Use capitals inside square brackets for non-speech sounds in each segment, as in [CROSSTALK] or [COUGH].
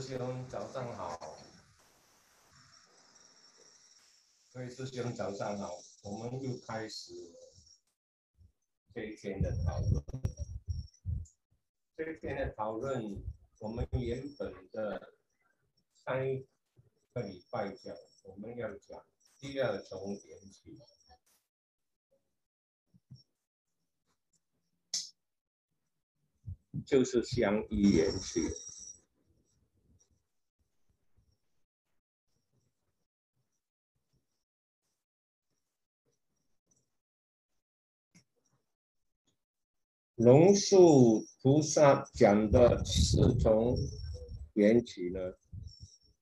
师兄早上好，各位师兄早上好，我们又开始这一天的讨论。这一天的讨论，我们原本的上一个礼拜讲，我们要讲第二种缘起，就是相依延续。龙树菩萨讲的四从缘起呢？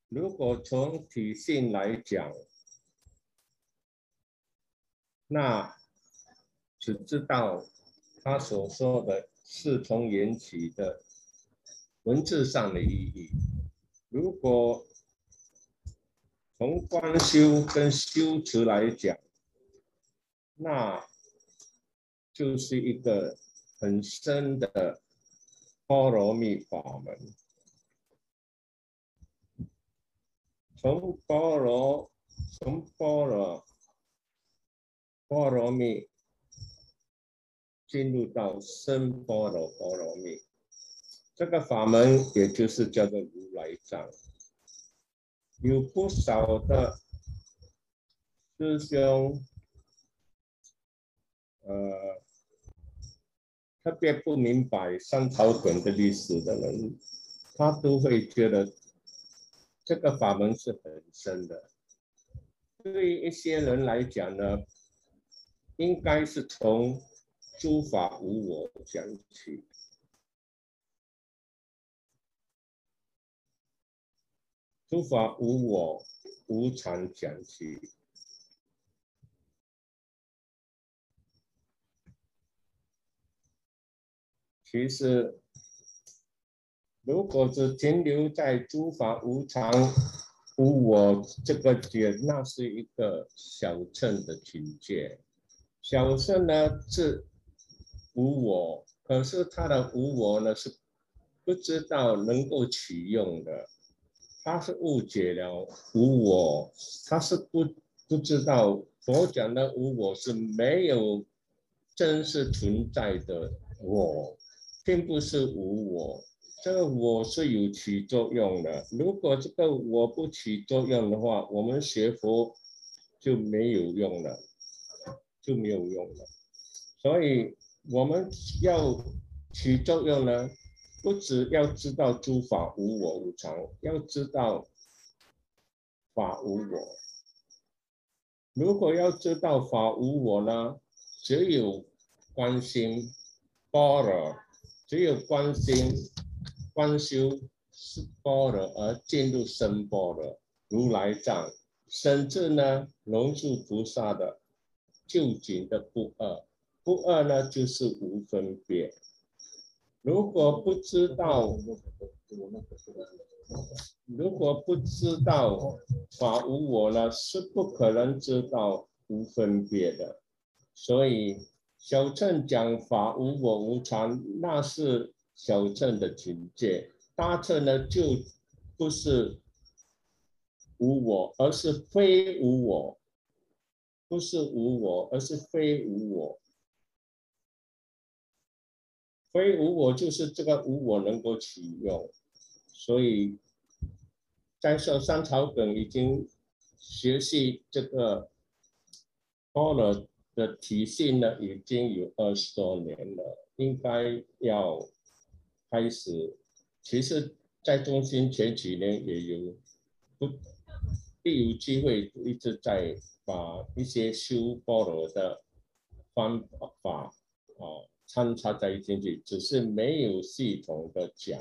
如果从体性来讲，那只知道他所说的四从缘起的文字上的意义。如果从观修跟修持来讲，那就是一个。很深的波罗蜜法门，从波罗从波罗波罗蜜进入到深波罗波罗蜜，这个法门也就是叫做如来藏，有不少的师兄，呃。特别不明白三草本的历史的人，他都会觉得这个法门是很深的。对于一些人来讲呢，应该是从诸法无我讲起，诸法无我无常讲起。其实，如果只停留在诸法无常、无我这个点，那是一个小乘的境界。小乘呢是无我，可是他的无我呢是不知道能够启用的，他是误解了无我，他是不不知道佛讲的无我是没有真实存在的我。并不是无我，这个我是有起作用的。如果这个我不起作用的话，我们学佛就没有用了，就没有用了。所以我们要起作用呢，不只要知道诸法无我无常，要知道法无我。如果要知道法无我呢，只有关心包容。只有关心、观修是波罗，而进入深波罗如来藏，甚至呢，龙树菩萨的究竟的不二，不二呢就是无分别。如果不知道，如果不知道法无我呢，是不可能知道无分别的，所以。小乘讲法无我无常，那是小乘的境界。大乘呢，就不是无我，而是非无我；不是无我，而是非无我。非无我就是这个无我能够启用。所以，在说三草本已经学习这个多了。的体系呢，已经有二十多年了，应该要开始。其实，在中心前几年也有不一有机会，一直在把一些修波罗的方法啊参插在进去，只是没有系统的讲。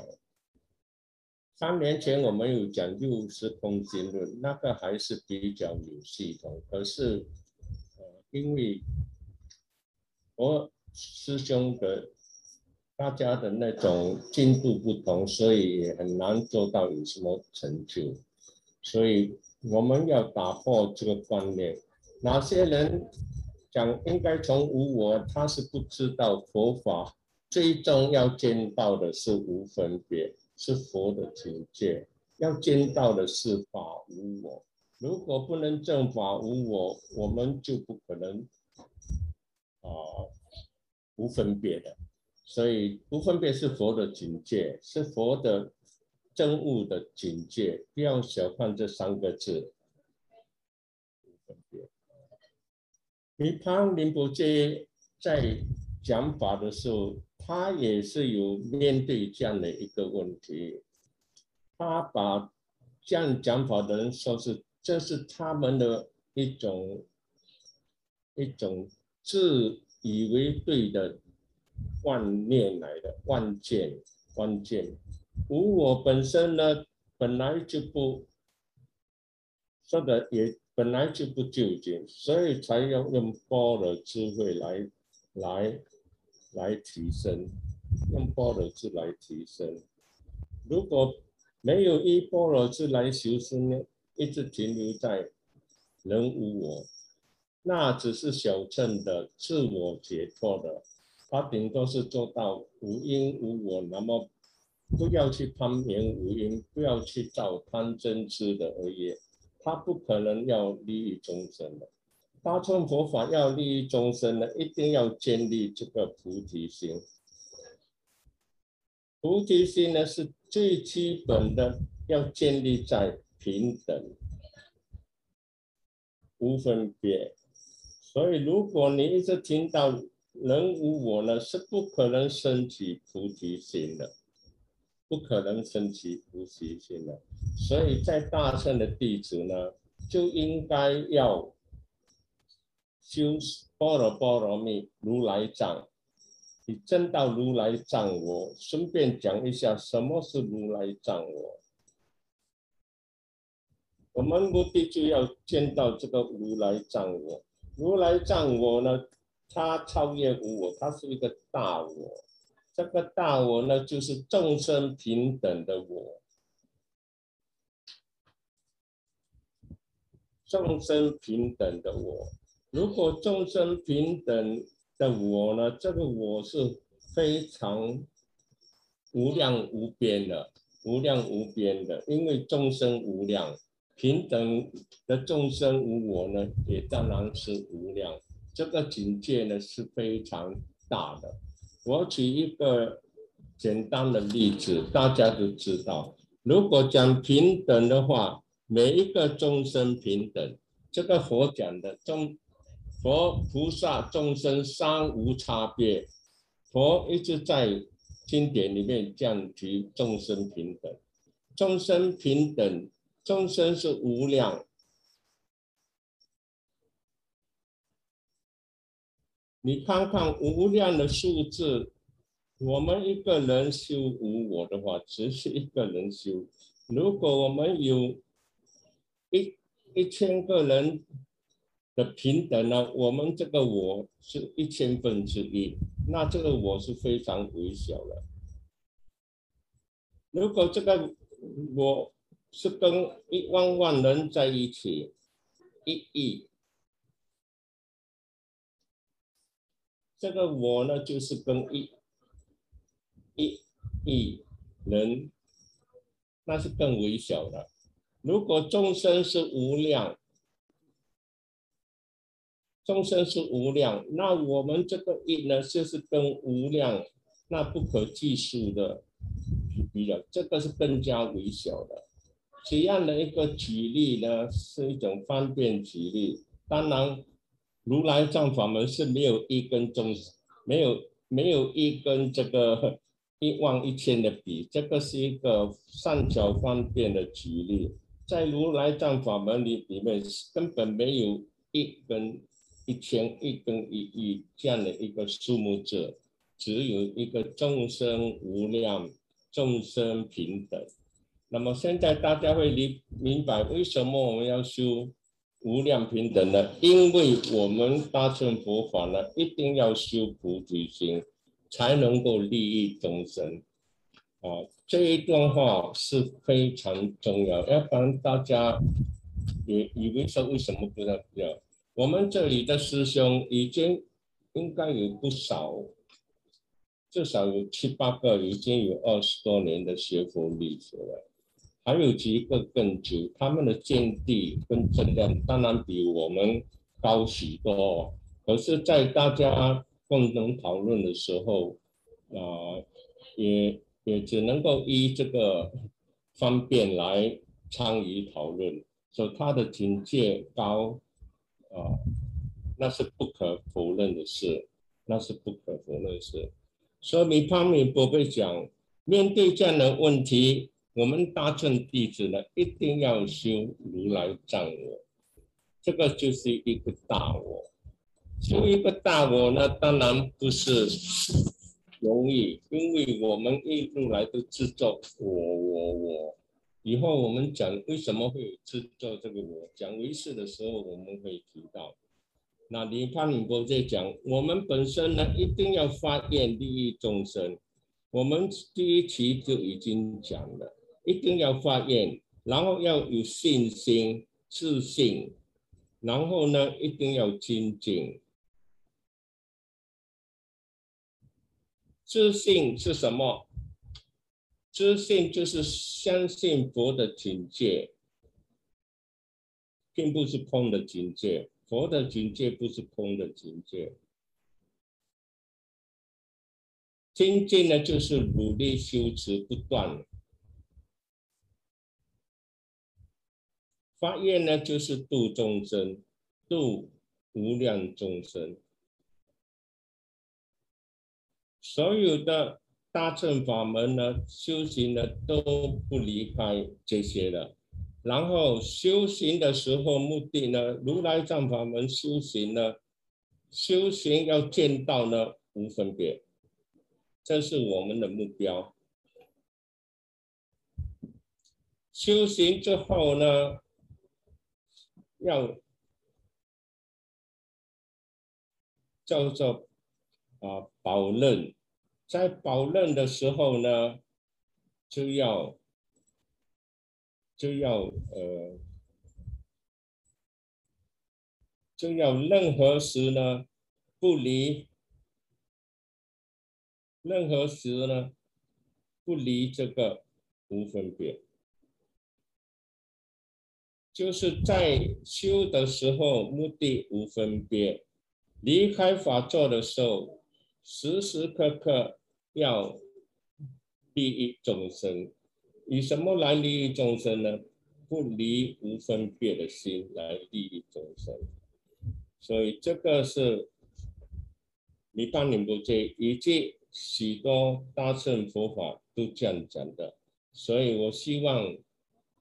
三年前我们有讲六十空间论，那个还是比较有系统，可是。因为我师兄的大家的那种进度不同，所以也很难做到有什么成就。所以我们要打破这个观念。哪些人讲应该从无我，他是不知道佛法最终要见到的是无分别，是佛的境界。要见到的是法无我。如果不能正法无我，我们就不可能啊无分别的。所以不分别是佛的境界，是佛的真悟的境界。不要小看这三个字，不分别。尼潘林伯杰在讲法的时候，他也是有面对这样的一个问题。他把这样讲法的人说是，这是他们的一种一种自以为对的。万念来的万见，万见，无我本身呢，本来就不说的也本来就不究竟，所以才要用波的智慧来来来提升，用波的智来提升。如果没有一波罗智来修身呢，一直停留在人无我，那只是小乘的自我解脱的。他顶多是做到无因无我，那么不要去攀缘无因，不要去造贪嗔痴的而已。他不可能要利益众生的。大乘佛法要利益众生呢，一定要建立这个菩提心。菩提心呢是最基本的，要建立在平等、无分别。所以，如果你一直听到，人无我呢，是不可能升起菩提心的，不可能升起菩提心的。所以在大圣的弟子呢，就应该要修般若波罗蜜如来藏，你证到如来藏我。顺便讲一下，什么是如来藏我？我们目的就要见到这个如来藏我。如来藏我呢？它超越无我，它是一个大我。这个大我呢，就是众生平等的我。众生平等的我，如果众生平等的我呢，这个我是非常无量无边的，无量无边的。因为众生无量，平等的众生无我呢，也当然是无量。这个境界呢是非常大的。我举一个简单的例子，大家都知道，如果讲平等的话，每一个众生平等，这个佛讲的众佛菩萨众生三无差别，佛一直在经典里面讲提众生平等，众生平等，众生是无量。你看看无量的数字，我们一个人修无我的话，只是一个人修。如果我们有一一千个人的平等呢，我们这个我是一千分之一，那这个我是非常微小的。如果这个我是跟一万万人在一起，一亿。这个我呢，就是跟一一亿人，那是更微小的。如果众生是无量，众生是无量，那我们这个一呢，就是跟无量那不可计数的比较，这个是更加微小的。这样的一个举例呢，是一种方便举例，当然。如来藏法门是没有一根中，没有没有一根这个 [LAUGHS] 一万一千的比，这个是一个善巧方便的举例。在如来藏法门里里面根本没有一根一千一根一亿这样的一个数目字，只有一个众生无量，众生平等。那么现在大家会理明白为什么我们要修？无量平等呢，因为我们大乘佛法呢，一定要修菩提心，才能够利益众生。啊，这一段话是非常重要，要不然大家以以为说为什么不要？我们这里的师兄已经应该有不少，至少有七八个，已经有二十多年的学佛历史了。还有几个更久，他们的见地跟质量当然比我们高许多。可是，在大家共同讨论的时候，啊，也也只能够依这个方便来参与讨论。说他的境界高，啊，那是不可否认的事，那是不可否认的事。所以米潘米不会讲，面对这样的问题，我们大乘弟子呢，一定要修如来藏我，这个就是一个大我。修一个大我呢，当然不是容易，因为我们一路来都制造我我我。以后我们讲为什么会有制造这个我，讲唯识的时候，我们会提到。那李潘宁波在讲，我们本身呢一定要发愿利益众生。我们第一期就已经讲了，一定要发愿，然后要有信心、自信，然后呢一定要精进。自信是什么？自信就是相信佛的境界，并不是空的境界。佛的境界不是空的境界，精进呢就是努力修持不断，发愿呢就是度众生，度无量众生，所有的大乘法门呢修行呢都不离开这些的。然后修行的时候，目的呢，如来藏法门修行呢，修行要见到呢无分别，这是我们的目标。修行之后呢，要叫做啊保任，在保任的时候呢，就要。就要呃，就要任何时呢不离，任何时呢不离这个无分别，就是在修的时候目的无分别，离开法座的时候时时刻刻要利益众生。以什么来利益众生呢？不离无分别的心来利益众生，所以这个是弥陀宁不这以及许多大乘佛法都这样讲的。所以我希望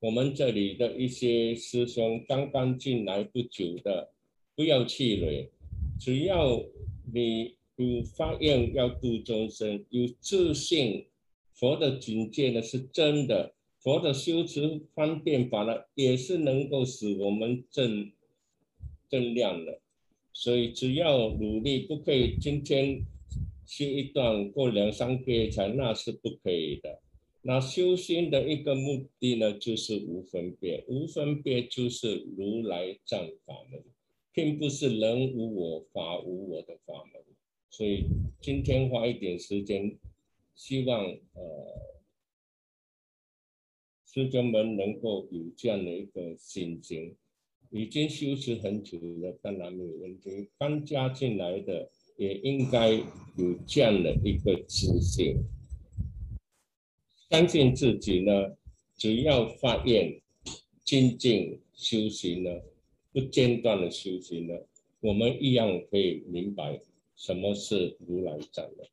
我们这里的一些师兄刚刚进来不久的，不要气馁，只要你有发愿要度众生，有自信。佛的境界呢是真的，佛的修持方便法呢也是能够使我们正正亮的，所以只要努力，不可以今天修一段过两三个月才，那是不可以的。那修心的一个目的呢，就是无分别，无分别就是如来藏法门，并不是人无我法无我的法门。所以今天花一点时间。希望呃，师兄们能够有这样的一个心情，已经修持很久了，当然没有问题。刚加进来的也应该有这样的一个自信，相信自己呢，只要发愿精进修行呢，不间断的修行呢，我们一样可以明白什么是如来藏的。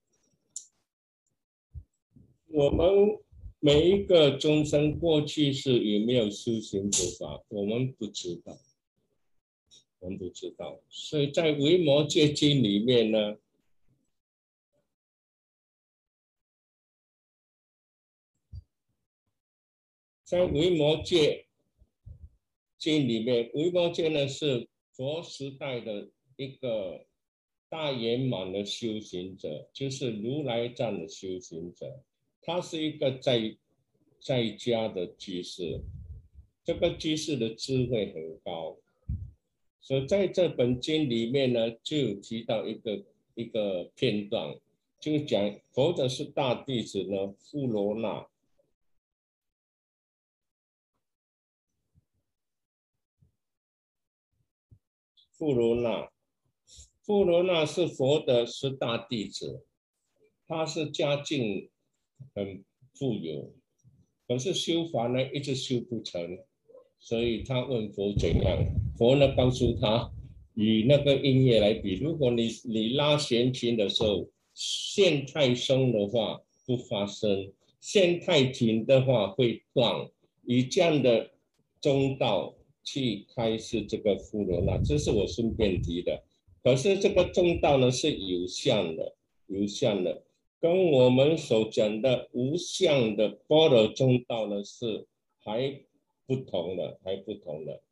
我们每一个众生过去是有没有修行佛法，我们不知道，我们不知道。所以在《维摩诘经》里面呢，在《维摩诘经》里面，维摩诘呢是佛时代的一个大圆满的修行者，就是如来藏的修行者。他是一个在在家的居士，这个居士的智慧很高，所以在这本经里面呢，就有提到一个一个片段，就讲佛的是大弟子呢，富罗那，富罗那，富罗那是佛的十大弟子，他是家境很富有，可是修法呢一直修不成，所以他问佛怎样，佛呢告诉他，以那个音乐来比，如果你你拉弦琴的时候线太松的话不发声，线太紧的话会断，以这样的中道。去开示这个富罗那，这是我顺便提的。可是这个中道呢是有相的，有相的，跟我们所讲的无相的般若中道呢是还不同的，还不同的。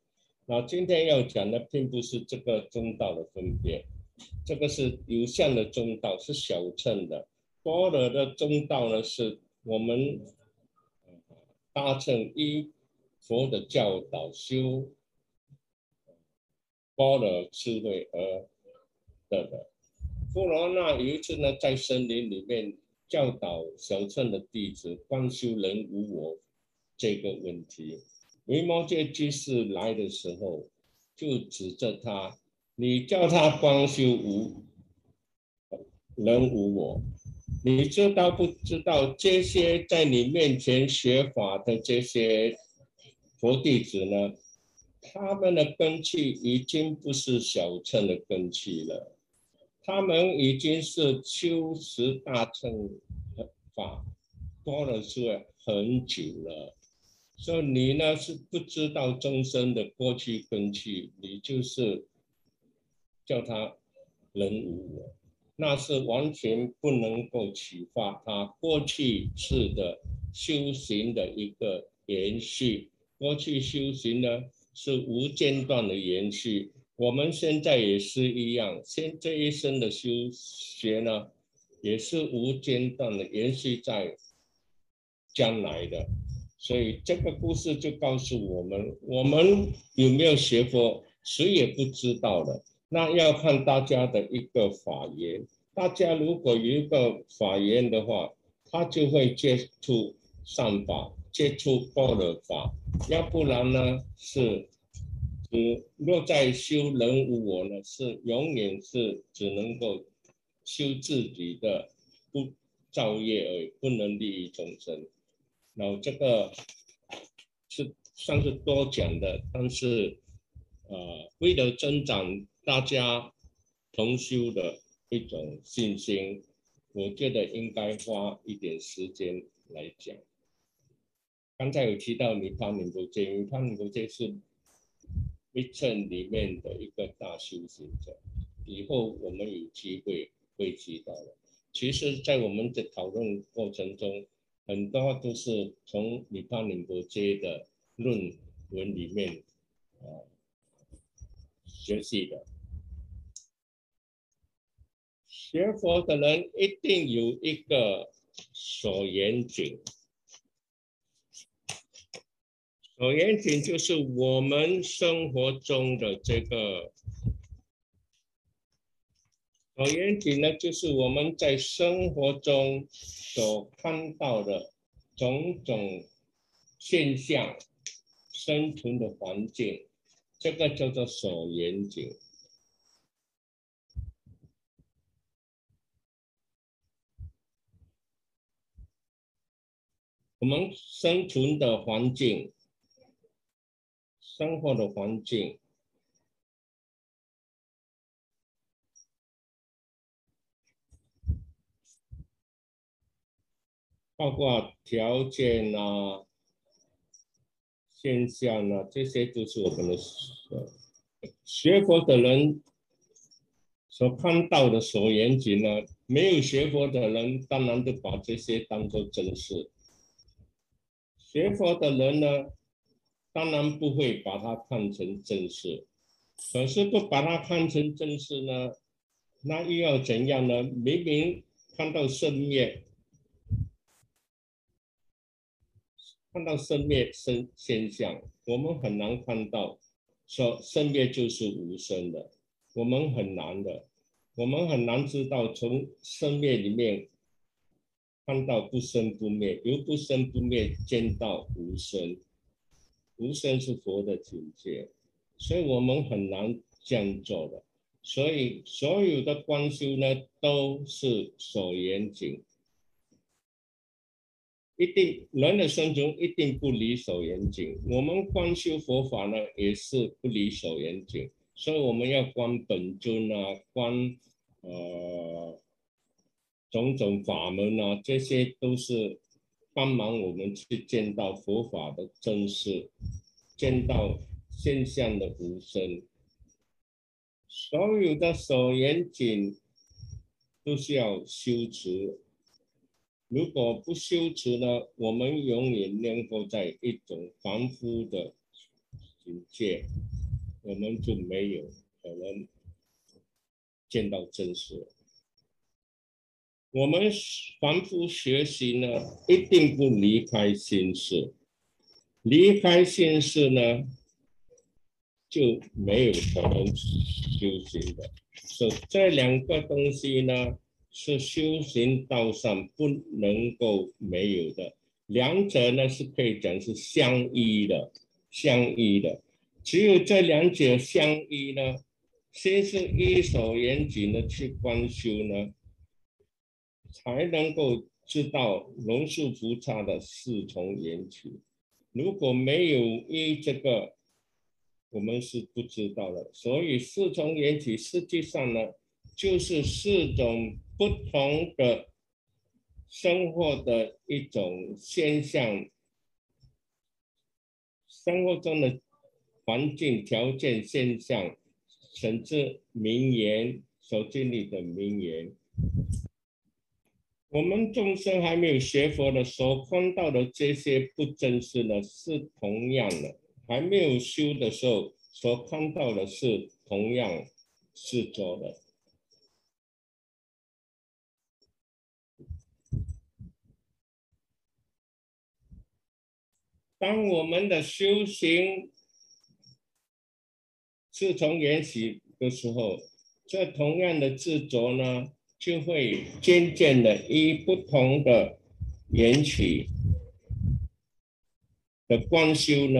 那今天要讲的并不是这个中道的分别，这个是有相的中道是小乘的，般若的中道呢是我们大乘一。佛的教导修包了智慧而得的。富罗那有一次呢，在森林里面教导小乘的弟子观修人无我这个问题。维摩诘居士来的时候，就指着他：“你叫他观修无人无我，你知道不知道这些在你面前学法的这些？”佛弟子呢，他们的根器已经不是小乘的根器了，他们已经是修持大乘法多了是很久了，所以你呢是不知道众生的过去根器，你就是叫他人无我，那是完全不能够启发他过去式的修行的一个延续。过去修行呢是无间断的延续，我们现在也是一样，现这一生的修学呢也是无间断的延续在将来的，所以这个故事就告诉我们，我们有没有学佛，谁也不知道的，那要看大家的一个法缘，大家如果有一个法缘的话，他就会接触善法。接触般若法，要不然呢是，嗯，若在修人无我呢，是永远是只能够修自己的不造业而已，不能利益众生。然后这个是算是多讲的，但是呃，为了增长大家同修的一种信心，我觉得应该花一点时间来讲。刚才有提到尼帕尼多杰，尼帕尼多杰是密乘里面的一个大修行者。以后我们有机会会知道的。其实，在我们的讨论过程中，很多都是从尼帕尼多杰的论文里面啊学习的。学佛的人一定有一个所严谨。所严谨就是我们生活中的这个，所严谨呢，就是我们在生活中所看到的种种现象、生存的环境，这个叫做所严谨。我们生存的环境。生活的环境，包括条件啊、现象啊，这些都是我们的学佛的人所看到的所严谨呢。没有学佛的人，当然都把这些当做真事。学佛的人呢？当然不会把它看成正事，可是不把它看成正事呢，那又要怎样呢？明明看到生灭，看到生灭生现象，我们很难看到说生灭就是无声的，我们很难的，我们很难知道从生灭里面看到不生不灭，由不生不灭见到无生。无生是佛的境界，所以我们很难这样做的。所以所有的观修呢，都是守严谨，一定人的生存一定不离守严谨。我们观修佛法呢，也是不离守严谨。所以我们要观本尊啊，观呃种种法门啊，这些都是帮忙我们去见到佛法的真实，见到现象的无声。所有的所严谨都是要修持，如果不修持呢，我们永远能够在一种凡夫的境界。我们就没有可能见到真实。我们反复学习呢，一定不离开心事。离开心事呢，就没有可能修行的。所以这两个东西呢，是修行道上不能够没有的。两者呢，是可以讲是相依的，相依的。只有这两者相依呢，先是一手严谨的去观修呢，才能够知道龙树菩萨的四重缘起。如果没有依这个，我们是不知道的。所以四重缘起实际上呢，就是四种不同的生活的一种现象，生活中的。环境条件现象，甚至名言所经历的名言，我们众生还没有学佛的时候看到的这些不真实呢，是同样的；还没有修的时候所看到的是同样是做的。当我们的修行，自从缘起的时候，这同样的执着呢，就会渐渐的以不同的缘起的观修呢，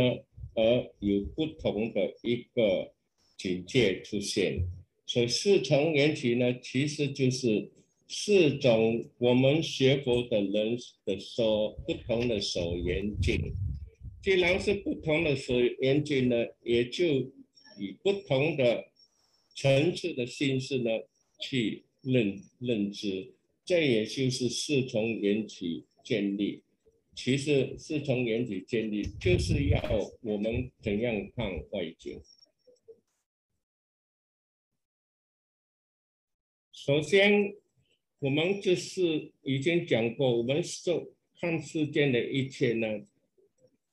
而有不同的一个境界出现。所以四重缘起呢，其实就是四种我们学佛的人的说不同的所缘境。既然是不同的所缘境呢，也就。以不同的层次的心事呢，去认认知，这也就是四重缘起建立。其实四重缘起建立，就是要我们怎样看外境。首先，我们就是已经讲过，我们受看世间的一切呢，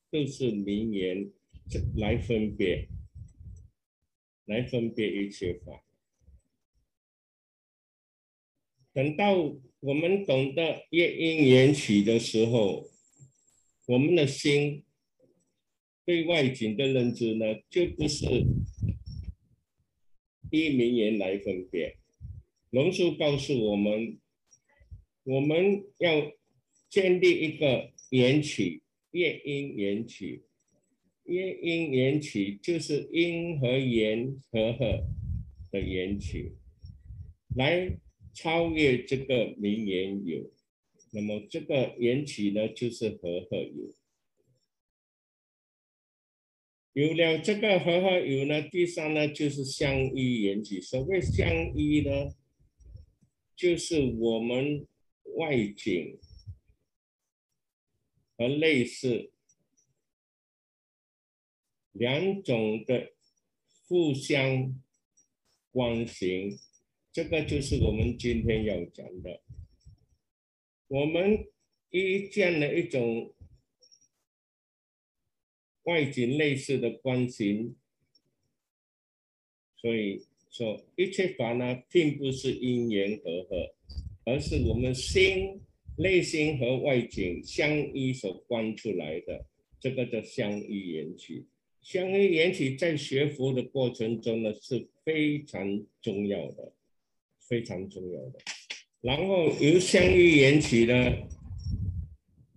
都是名言来分别。来分别一切法。等到我们懂得业因缘起的时候，我们的心对外境的认知呢，就不是依名言来分别。龙树告诉我们，我们要建立一个缘起，业因缘起。因因缘起就是因和缘和合的缘起，来超越这个名言有。那么这个缘起呢，就是和合有。有了这个和合有呢，第三呢就是相依缘起。所谓相依呢，就是我们外景和类似。两种的互相关系，这个就是我们今天要讲的。我们遇见了一种外景类似的关系，所以说一切法呢，并不是因缘和合，而是我们心内心和外景相依所观出来的，这个叫相依缘起。相依缘起在学佛的过程中呢是非常重要的，非常重要的。然后由相依缘起呢，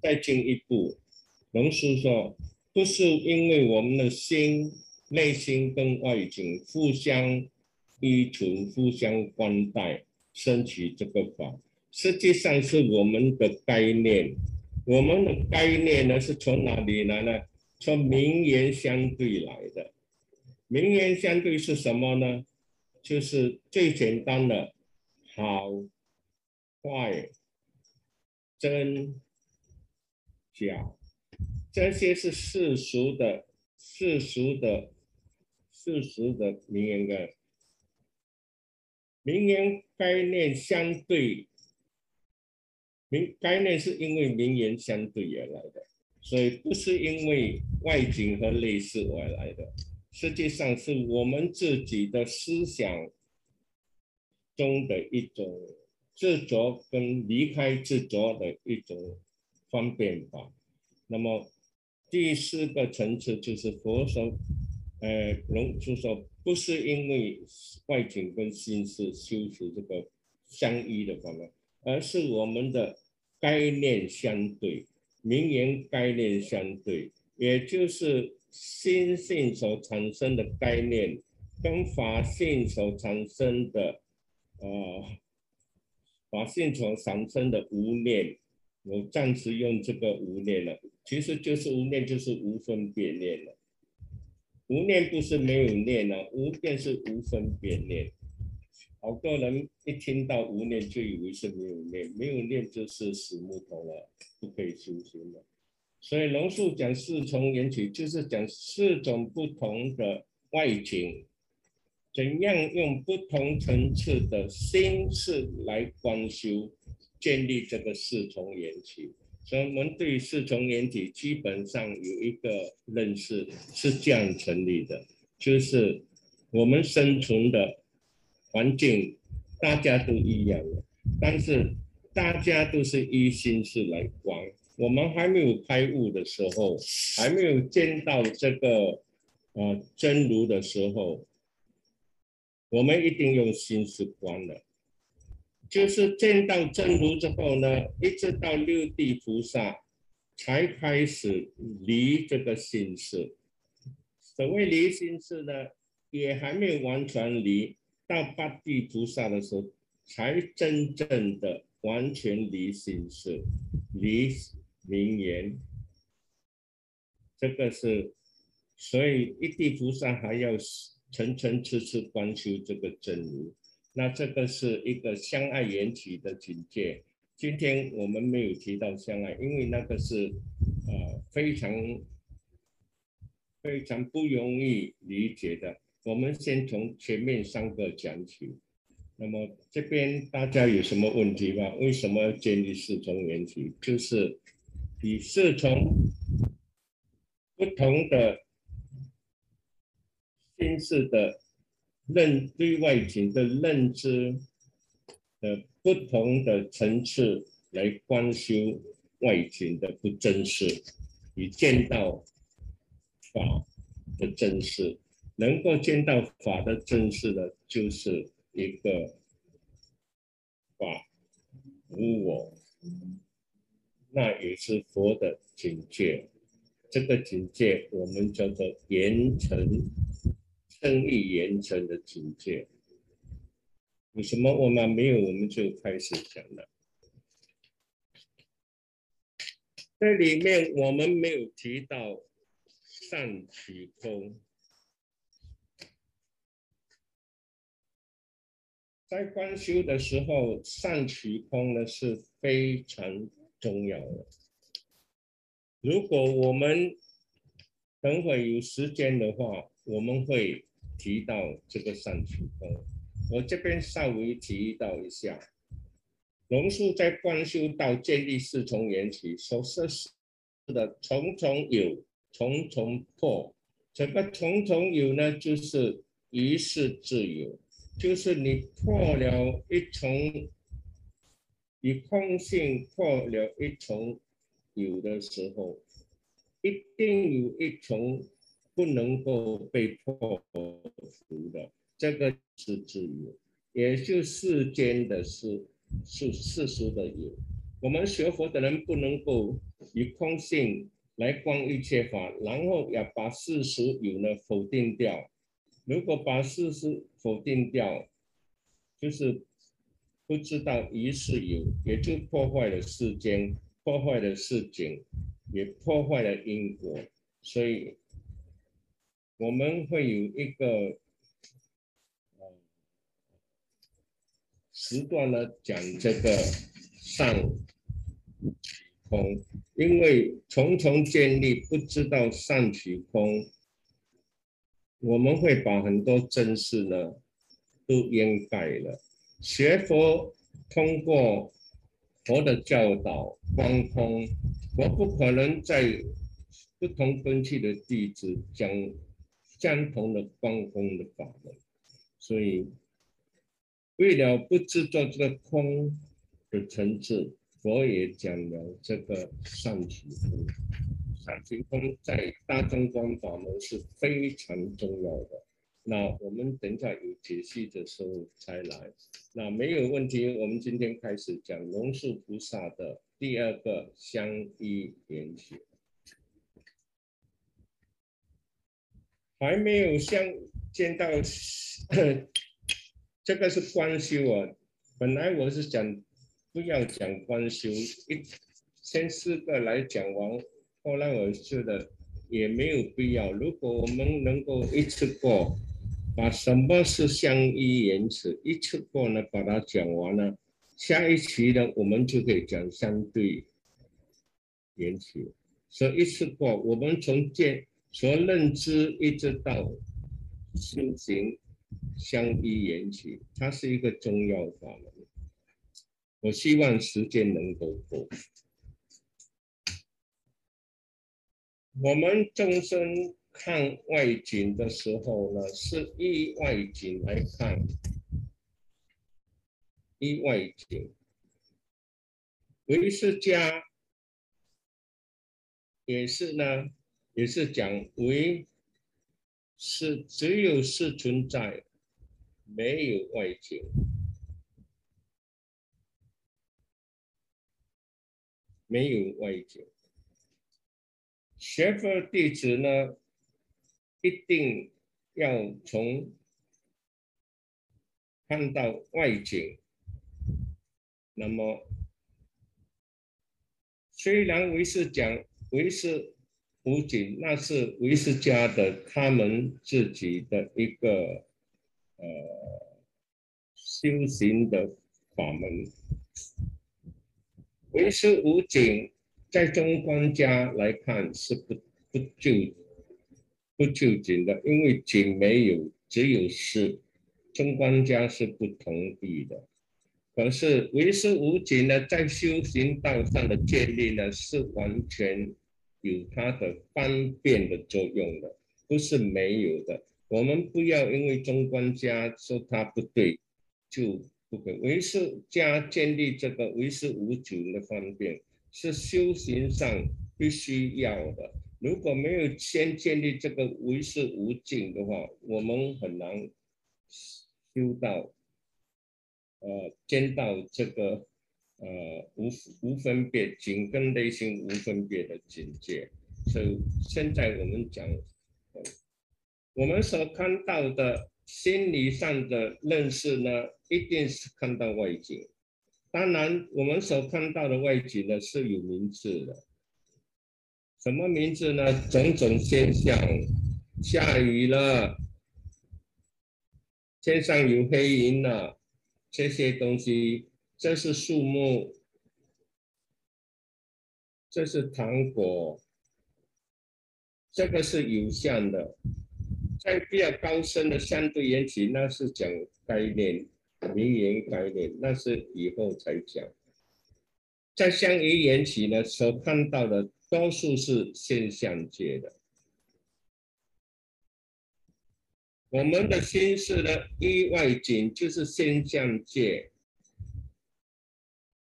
再进一步，龙师说，不是因为我们的心内心跟外境互相依存、互相关待，升起这个法，实际上是我们的概念。我们的概念呢，是从哪里来呢？从名言相对来的。名言相对是什么呢？就是最简单的，好、坏、真、假，这些是世俗的、世俗的、世俗的名言的。名言概念相对。名概念是因为名言相对而来的，所以不是因为外景和类似而来的，实际上是我们自己的思想中的一种执着跟离开执着的一种方便法。那么第四个层次就是佛说，呃，龙就说不是因为外景跟心事修持这个相依的方面。而是我们的概念相对，名言概念相对，也就是心性所产生的概念，跟法性所产生的，呃，法性所产生的无念，我暂时用这个无念了，其实就是无念，就是无分别念了。无念不是没有念了，无念是无分别念。好多人一听到无念就以为是没有念，没有念就是死木头了，不可以修行了。所以龙树讲四重缘起，就是讲四种不同的外境，怎样用不同层次的心事来观修，建立这个四重缘起。所以我们对四重缘起基本上有一个认识是这样成立的，就是我们生存的。环境大家都一样的，但是大家都是依心事来观。我们还没有开悟的时候，还没有见到这个呃真如的时候，我们一定用心事观的。就是见到真如之后呢，一直到六地菩萨才开始离这个心事。所谓离心事呢，也还没有完全离。到八地菩萨的时候，才真正的完全离心事、离名言。这个是，所以一地菩萨还要层层次次观修这个真如。那这个是一个相爱缘起的境界。今天我们没有提到相爱，因为那个是呃非常非常不容易理解的。我们先从前面三个讲起，那么这边大家有什么问题吗？为什么要建立四重缘起？就是以四重不同的心事的认对外境的认知的不同的层次来观修外境的不真实，你见到法的真实。能够见到法的真实的，就是一个法无我，那也是佛的境界。这个境界我们叫做严成，生意严成的境界。有什么我们没有，我们就开始讲了。这里面我们没有提到善取空。在观修的时候，善取空呢是非常重要的。如果我们等会有时间的话，我们会提到这个善取空。我这边稍微提到一下，龙树在观修道建立四重缘起，所设施的重重有，重重破。什么重重有呢，就是一世自有。就是你破了一重，以空性破了一重有的时候，一定有一重不能够被破除的，这个是自由，也就世间的是是世俗的有。我们学佛的人不能够以空性来观一切法，然后要把事实有呢否定掉。如果把事实否定掉，就是不知道一是有，也就破坏了世间，破坏了世景，也破坏了因果。所以我们会有一个。时段呢讲这个上空，因为重重建立不知道上取空，我们会把很多真事呢都掩盖了。学佛通过佛的教导光空，我不可能在不同根器的弟子讲相同的观空的法门，所以。为了不制作这个空的层次，佛也讲了这个上取空。上取空在大众观法门是非常重要的。那我们等下有解析的时候才来。那没有问题，我们今天开始讲龙树菩萨的第二个相依缘起。还没有相见到。[COUGHS] 这个是关修啊，本来我是讲不要讲关修，一先四个来讲完，后来我觉得也没有必要。如果我们能够一次过把什么是相依言辞一次过呢把它讲完了，下一期呢我们就可以讲相对言辞。所以一次过，我们从见从认知一直到修行。相依缘起，它是一个重要法门。我希望时间能够够。我们众生看外景的时候呢，是依外景来看，依外景。唯识家也是呢，也是讲唯是只有是存在。没有外境，没有外境。学佛弟子呢，一定要从看到外境。那么，虽然为师讲为师无境，那是为师家的他们自己的一个。呃，修行的法门，唯识无境，在中观家来看是不不就不就近的，因为景没有，只有是，中观家是不同意的。可是唯识无境呢，在修行道上的建立呢，是完全有它的方便的作用的，不是没有的。我们不要因为中观家说他不对，就不可唯识家建立这个唯识无境的方便，是修行上必须要的。如果没有先建立这个唯识无境的话，我们很难修到，呃，见到这个呃无无分别紧跟内心无分别的境界。所以现在我们讲。我们所看到的心理上的认识呢，一定是看到外景。当然，我们所看到的外景呢是有名字的。什么名字呢？种种现象，下雨了，天上有黑云了，这些东西，这是树木，这是糖果，这个是有相的。在比较高深的相对缘起，那是讲概念、名言概念，那是以后才讲。在相依缘起呢，所看到的多数是现象界的。我们的心事呢意外境就是现象界，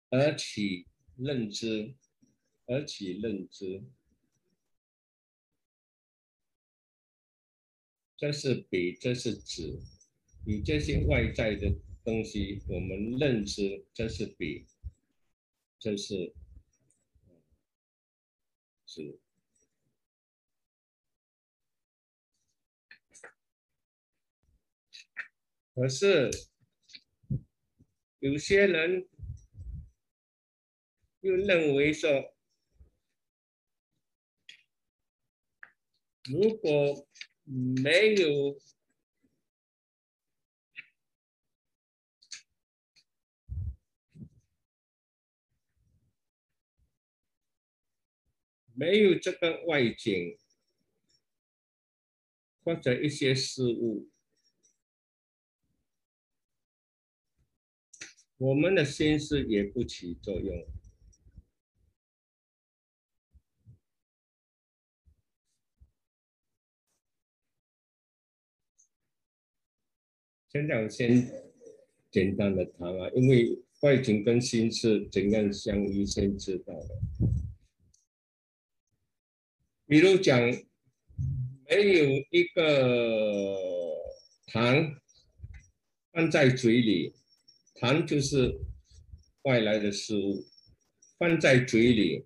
而且认知，而且认知，这是笔，这是纸，与这些外在的东西，我们认知，这是笔，这是纸，可是有些人。又认为说，如果没有没有这个外景，或者一些事物，我们的心思也不起作用。现在我先简单的谈啊，因为外景跟心是怎样相依，先知道的。比如讲，没有一个糖放在嘴里，糖就是外来的事物，放在嘴里，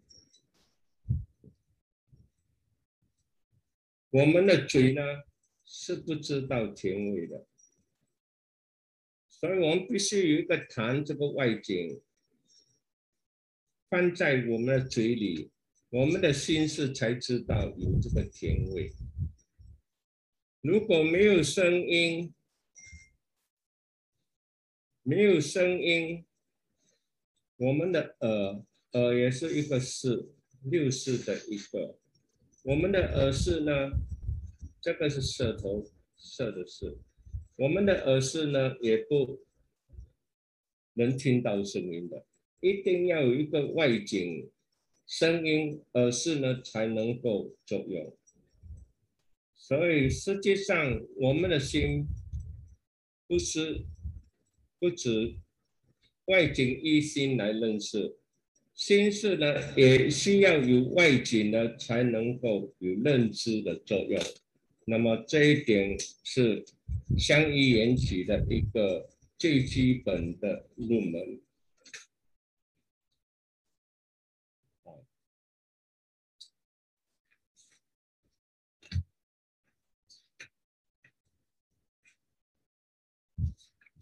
我们的嘴呢是不知道甜味的，所以我们必须有一个糖这个外景放在我们的嘴里。我们的心是才知道有这个甜味。如果没有声音，没有声音，我们的耳耳也是一个四，六四的一个。我们的耳视呢，这个是舌头舌的视，我们的耳饰呢也不能听到声音的，一定要有一个外景。声音耳饰呢才能够作用，所以实际上我们的心不是不止外景一心来认识，心事呢也需要有外景呢才能够有认知的作用。那么这一点是相依缘起的一个最基本的入门。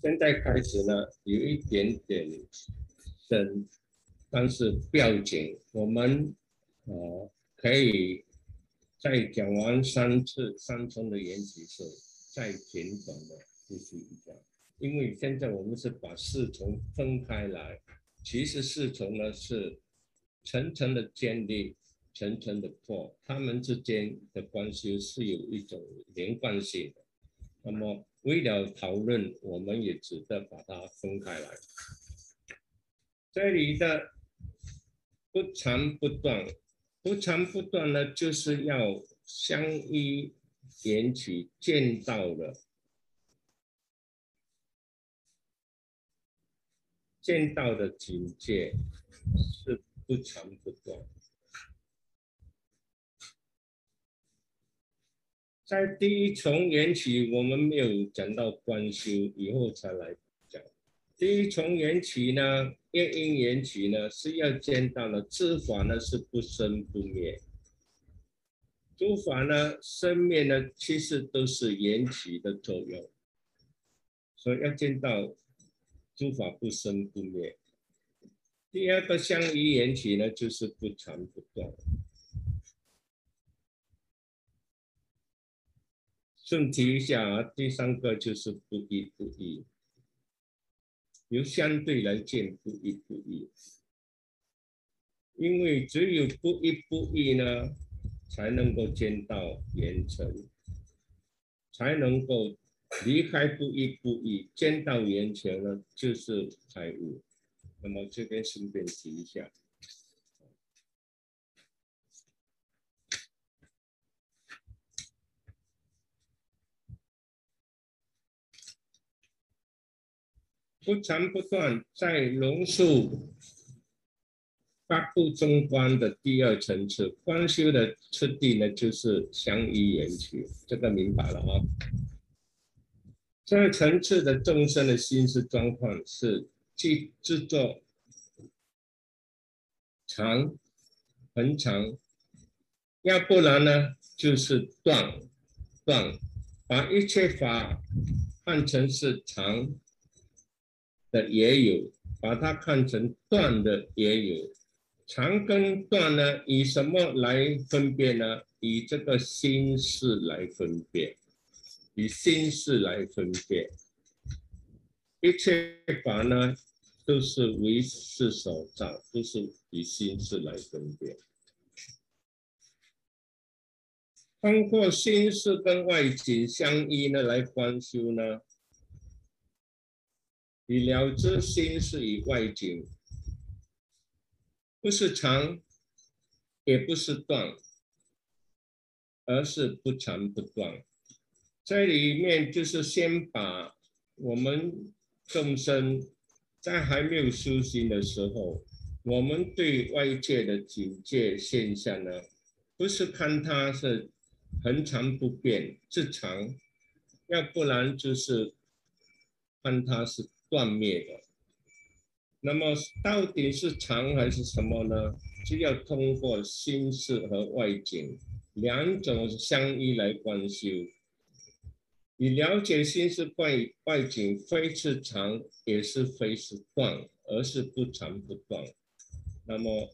现在开始呢，有一点点深，但是不要紧。我们呃可以在讲完三次三重的缘起时，再简短的复习一下。因为现在我们是把四重分开来，其实四重呢是层层的建立，层层的破，它们之间的关系是有一种连贯性的。那么。为了讨论，我们也只得把它分开来。这里的不长不短，不长不断呢，就是要相依缘起，见到了，见到的境界是不长不断。在第一重缘起，我们没有讲到观修，以后才来讲。第一重缘起呢，业因缘起呢，是要见到了知法呢是不生不灭，诸法呢生灭呢其实都是缘起的作用，所以要见到诸法不生不灭。第二个相依缘起呢，就是不长不断。顺提一下啊，第三个就是不一不一，由相对来见不一不一，因为只有不一不一呢，才能够见到圆成，才能够离开不一不一，见到圆成呢，就是开悟。那么这边顺便提一下。不长不断，在龙树八部中观的第二层次，观修的次第呢，就是相依缘起，这个明白了啊？这个层次的众生的心思状况是去制作长恒长，要不然呢就是断断，把一切法看成是长的也有，把它看成断的也有。长跟断呢，以什么来分辨呢？以这个心事来分辨，以心事来分辨。一切法呢，都是为事所造，都是以心事来分辨。通过心事跟外境相依呢，来观修呢，你了知心是以外境，不是长，也不是断，而是不长不断。在里面就是先把我们众生在还没有修行的时候，我们对外界的警戒现象呢，不是看它是。恒常不变，是常；要不然就是看它是断灭的。那么到底是常还是什么呢？就要通过心事和外境两种相依来观修。你了解心事外外境，非是常，也是非是断，而是不长不断。那么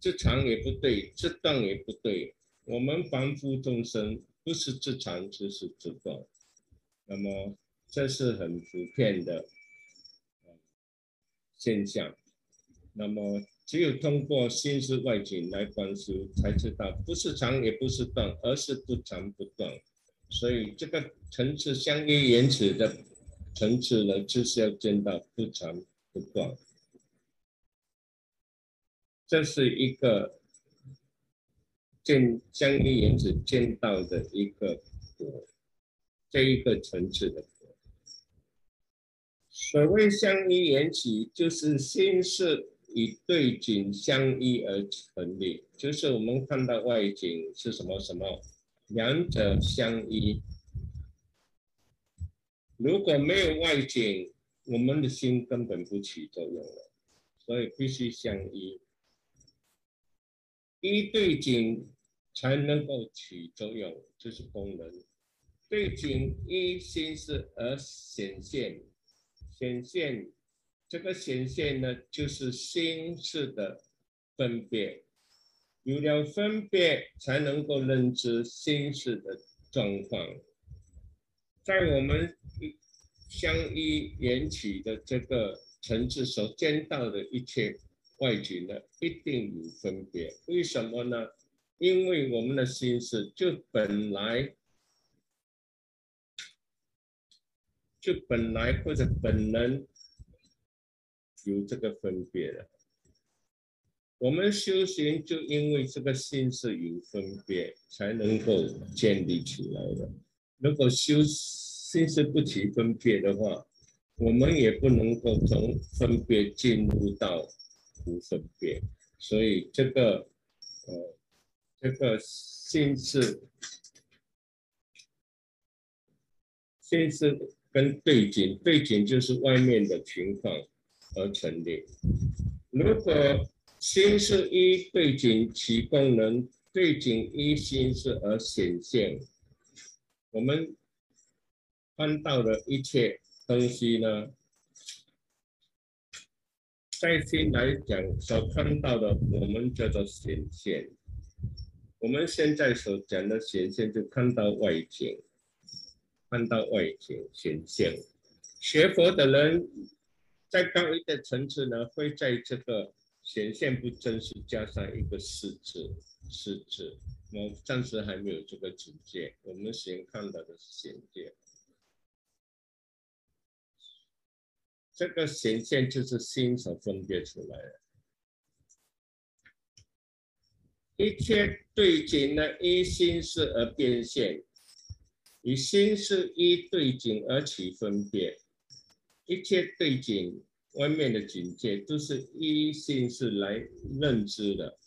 这长也不对，这断也不对。我们凡夫众生不是自长就是自断，那么这是很普遍的现象。那么只有通过心思外境来观修，才知道不是长也不是短，而是不长不断。所以这个层次相依缘起的层次呢，就是要见到不长不短。这是一个。见相依缘子见到的一个，这一个层次的。所谓相依缘起，就是心事与对景相依而成立，就是我们看到外景是什么什么，两者相依。如果没有外景，我们的心根本不起作用了，所以必须相依。一对景。才能够起作用，就是功能。对景依心事而显现，显现这个显现呢，就是心事的分别。有了分别，才能够认知心事的状况。在我们相依缘起的这个层次所见到的一切外景呢，一定有分别。为什么呢？因为我们的心思就本来就本来或者本能有这个分别的，我们修行就因为这个心是有分别才能够建立起来的。如果修心是不起分别的话，我们也不能够从分别进入到无分别，所以这个呃。这个心是心是跟对景，对景就是外面的情况而成立。如果心是一对景其功能，对景一心是而显现，我们看到的一切东西呢，在心来讲所看到的，我们叫做显现。我们现在所讲的显现，就看到外境，看到外境显现。学佛的人，在高一的层次呢，会在这个显现不真实加上一个“四”字，“四”字。我暂时还没有这个境界，我们先看到的是显现。这个显现就是心所分别出来的。一切对景呢，依心事而变现；以心事一对景而起分别。一切对景外面的境界，都是依心事来认知的，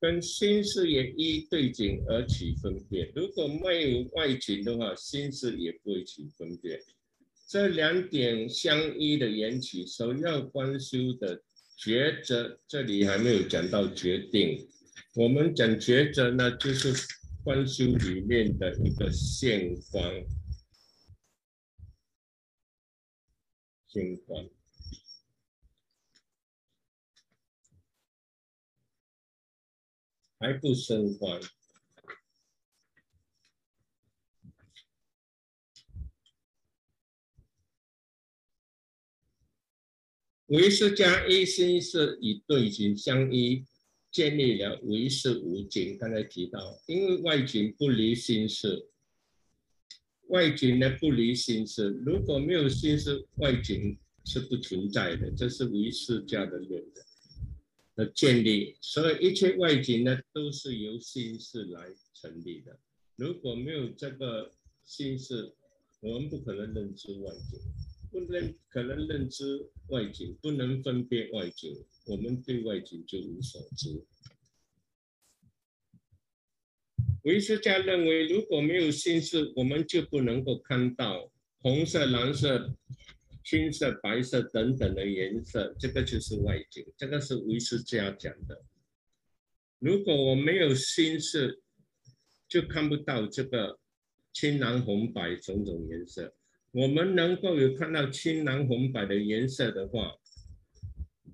跟心事也一对景而起分别。如果没有外景的话，心事也不会起分别。这两点相依的缘起，首要观修的抉择，这里还没有讲到决定。我们讲抉择呢，就是观修里面的一个现观。监管。还不升官。唯识加一心是以对境相依，建立了唯识无境。刚才提到，因为外境不离心识，外境呢不离心识，如果没有心识，外境是不存在的。这是唯识家的论的的建立。所以一切外境呢都是由心识来成立的。如果没有这个心识，我们不可能认知外境。不能可能认知外境，不能分辨外境，我们对外境就无所知。唯识家认为，如果没有心识，我们就不能够看到红色、蓝色、青色、白色等等的颜色，这个就是外境。这个是唯识家讲的。如果我没有心识，就看不到这个青蓝红白种种颜色。我们能够有看到青蓝红白的颜色的话，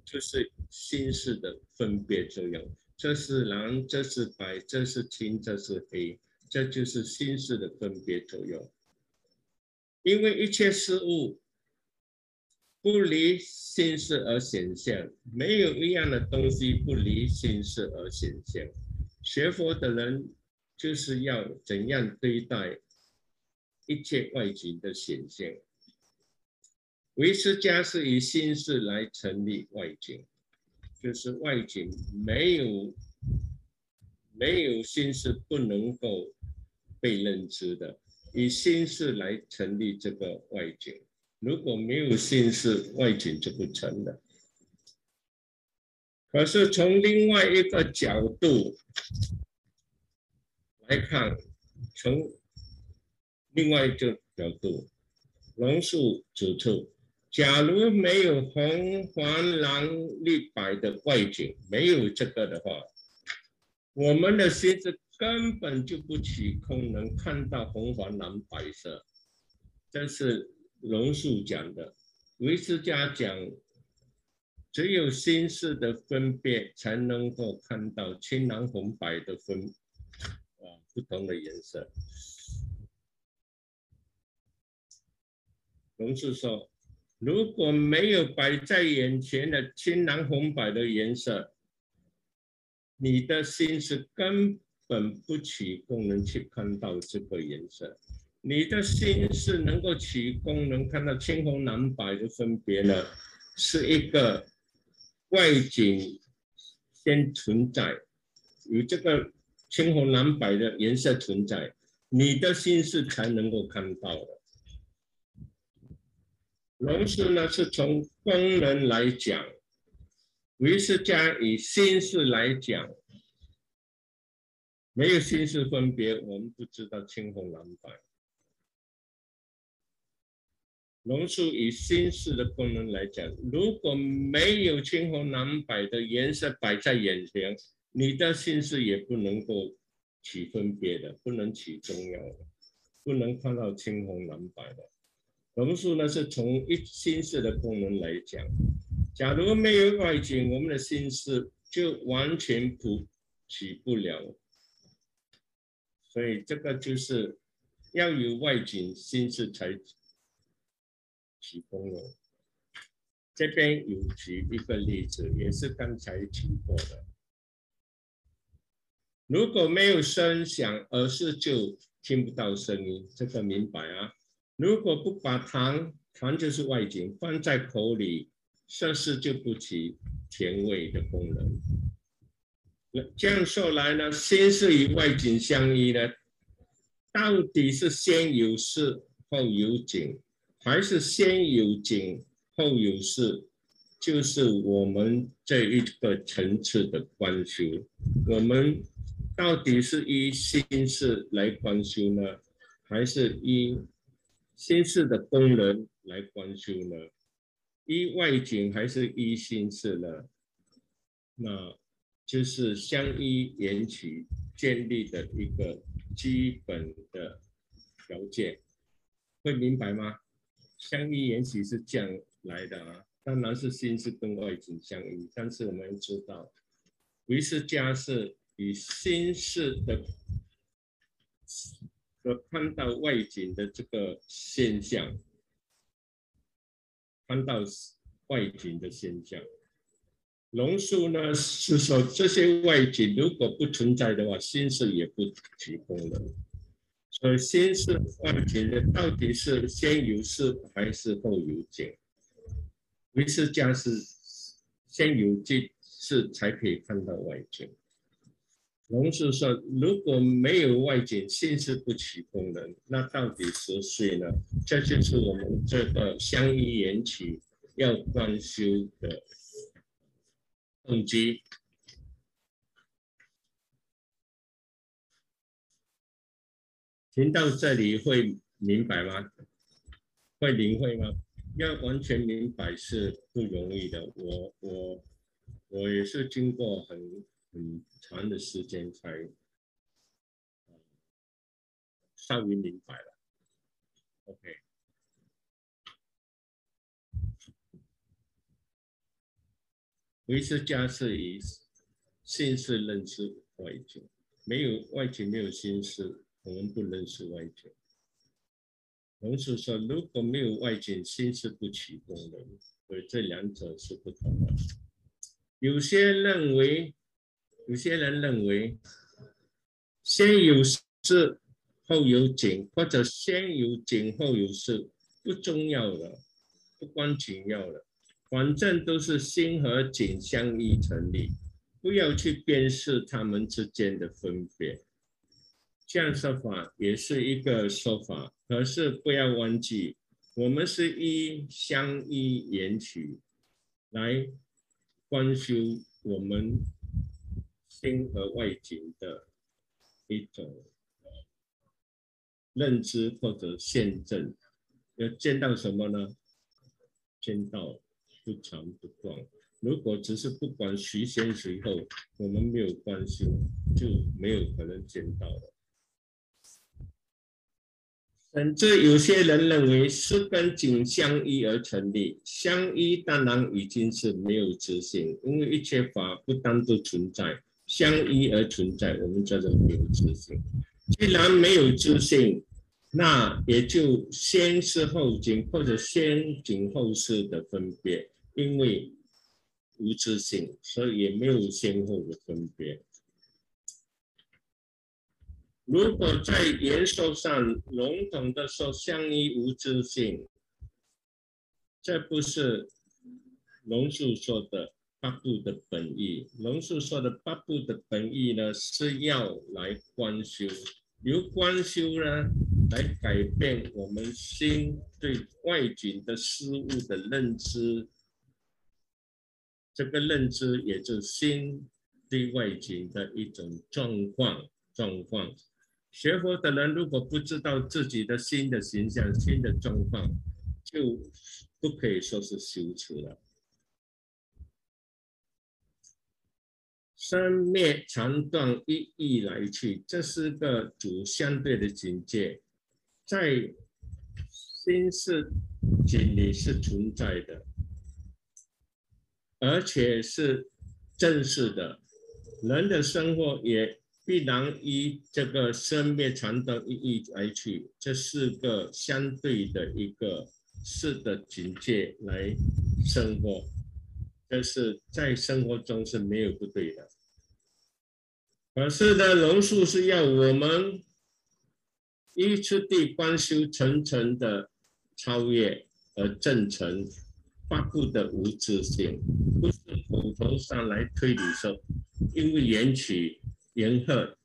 就是心识的分别作用。这是蓝，这是白，这是青，这是黑，这就是心识的分别作用。因为一切事物不离心识而显现，没有一样的东西不离心识而显现。学佛的人就是要怎样对待？一切外境的显现，唯识家是以心事来成立外境，就是外境没有没有心事不能够被认知的，以心事来成立这个外境。如果没有心事，外境就不成了。可是从另外一个角度来看，从另外一个角度，龙树指出，假如没有红黄蓝绿白的外景，没有这个的话，我们的心子根本就不起空，能看到红黄蓝白色。这是龙树讲的，维斯家讲，只有心识的分别，才能够看到青蓝红白的分啊不同的颜色。龙树说：“如果没有摆在眼前的青蓝红白的颜色，你的心是根本不起功能去看到这个颜色。你的心是能够起功能看到青红蓝白的分别呢？是一个外景先存在，有这个青红蓝白的颜色存在，你的心是才能够看到的。”龙识呢，是从功能来讲；唯识家以心事来讲。没有心识分别，我们不知道青红蓝白。龙树以心事的功能来讲，如果没有青红蓝白的颜色摆在眼前，你的心事也不能够起分别的，不能起重要的，不能看到青红蓝白的。榕树呢，是从一心识的功能来讲，假如没有外境，我们的心识就完全不起不了。所以这个就是要有外境，心识才起功能。这边有举一个例子，也是刚才提过的。如果没有声响，而是就听不到声音，这个明白啊？如果不把糖，糖就是外景，放在口里，色是就不起甜味的功能。那这样说来呢，心是与外景相依呢，到底是先有事后有景，还是先有景后有事？就是我们这一个层次的关修，我们到底是依心事来关修呢，还是依？心事的功能来观修呢？依外景还是依心事呢？那就是相依缘起建立的一个基本的条件，会明白吗？相依缘起是这样来的啊，当然是心是跟外境相依，但是我们知道，唯识家是以心事的和看到外境的这个现象，看到外境的现象。龙树呢是说这些外境如果不存在的话，心事也不提供了。所以心是外境的，到底是先有事还是后有境？唯识家是先有境事才可以看到外境。龙树说，如果没有外境，心是不起功能，那到底是谁呢？这就是我们这个相依缘起要观修的。动机，听到这里会明白吗？会领会吗？要完全明白是不容易的。我我我也是经过很很长的时间才稍微明白了。OK。维识家是以心识认识外境，没有外境，没有心识，我们不认识外境。同时说，如果没有外境，心识不起功能，所以这两者是不同的。有些认为，有些人认为，先有事后有景，或者先有景后有事，不重要了，不关紧要了。反正都是心和景相依成立，不要去辨识他们之间的分别。这样说法也是一个说法，可是不要忘记，我们是依相依缘起来观修我们心和外境的一种认知或者现证。要见到什么呢？见到。不长不短，如果只是不管谁先谁后，我们没有关系，就没有可能见到了。甚至有些人认为是跟景相依而成立，相依当然已经是没有自性，因为一切法不单独存在，相依而存在，我们叫做没有自性。既然没有自性，那也就先是后景，或者先景后事的分别。因为无自性，所以也没有先后的分别。如果在言说上笼统的说相依无自性，这不是龙树说的八部的本意。龙树说的八部的本意呢，是要来观修，由观修呢来改变我们心对外境的事物的认知。这个认知也就是心对外境的一种状况。状况，学佛的人如果不知道自己的心的形象、心的状况，就不可以说是修持了。生灭长断一一来去，这是个主相对的境界，在心是境里是存在的。而且是正式的，人的生活也必然以这个生灭长短意义来去，这是个相对的一个是的境界来生活，但是在生活中是没有不对的。可是呢，龙树是要我们依次地观修层层的超越而正成。八部的无自性，不是口头上来推理说，因为缘起缘合，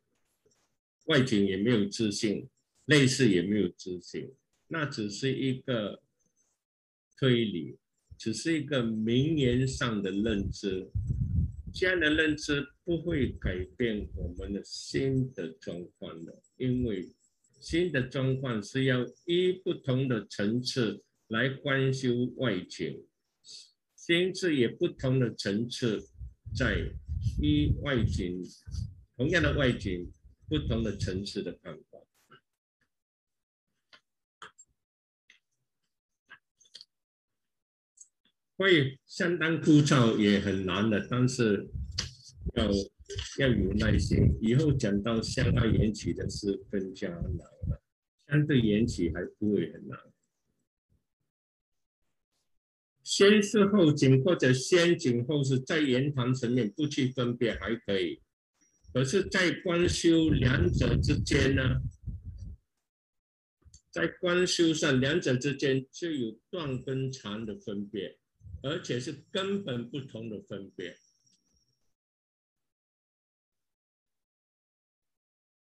外境也没有自信，内视也没有自信，那只是一个推理，只是一个名言上的认知。这样的认知不会改变我们的新的状况的，因为新的状况是要依不同的层次来观修外境。心智也不同的层次，在依外境，同样的外境，不同的层次的看。会相当枯燥，也很难的，但是要要有耐心。以后讲到相爱缘起的事更加难了，相对缘起还不会很难。先是后景，或者先景后是在言谈层面不去分别还可以，可是，在观修两者之间呢，在观修上两者之间就有断跟长的分别。而且是根本不同的分别，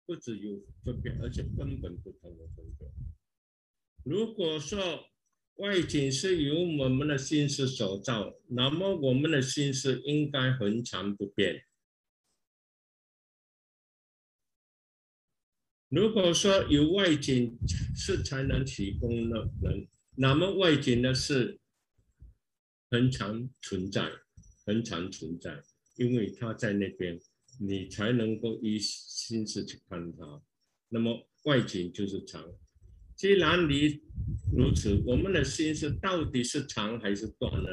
不只有分别，而且根本不同的分别。如果说外景是由我们的心思所造，那么我们的心思应该恒常不变。如果说有外景是才能提供的人，那么外景呢是。恒常存在，恒常存在，因为它在那边，你才能够以心思去看它。那么外景就是长。既然你如此，我们的心思到底是长还是短呢？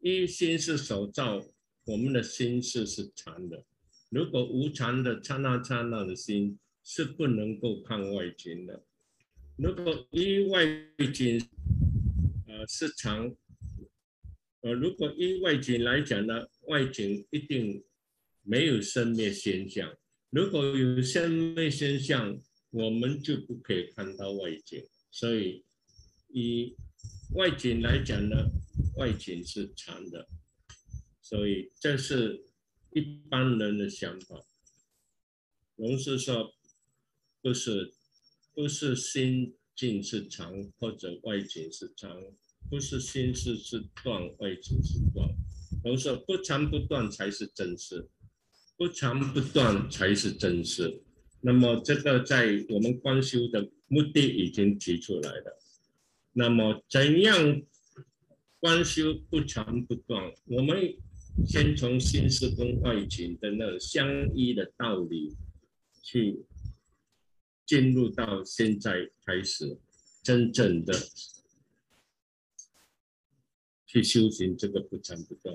一心是所造，我们的心思是长的。如果无常的刹那刹那的心是不能够看外景的。如果依外景。是长，呃，如果以外景来讲呢，外景一定没有生灭现象。如果有生灭现象，我们就不可以看到外景。所以，以外景来讲呢，外景是长的。所以这是一般人的想法。龙是说，不是，不是心境是长，或者外景是长。不是心事是断，外境是断。我说不长不断才是真实，不长不断才是真实。那么这个在我们观修的目的已经提出来了。那么怎样观修不长不断？我们先从心事跟外情的那个相依的道理去进入到现在开始真正的。去修行这个不长不断，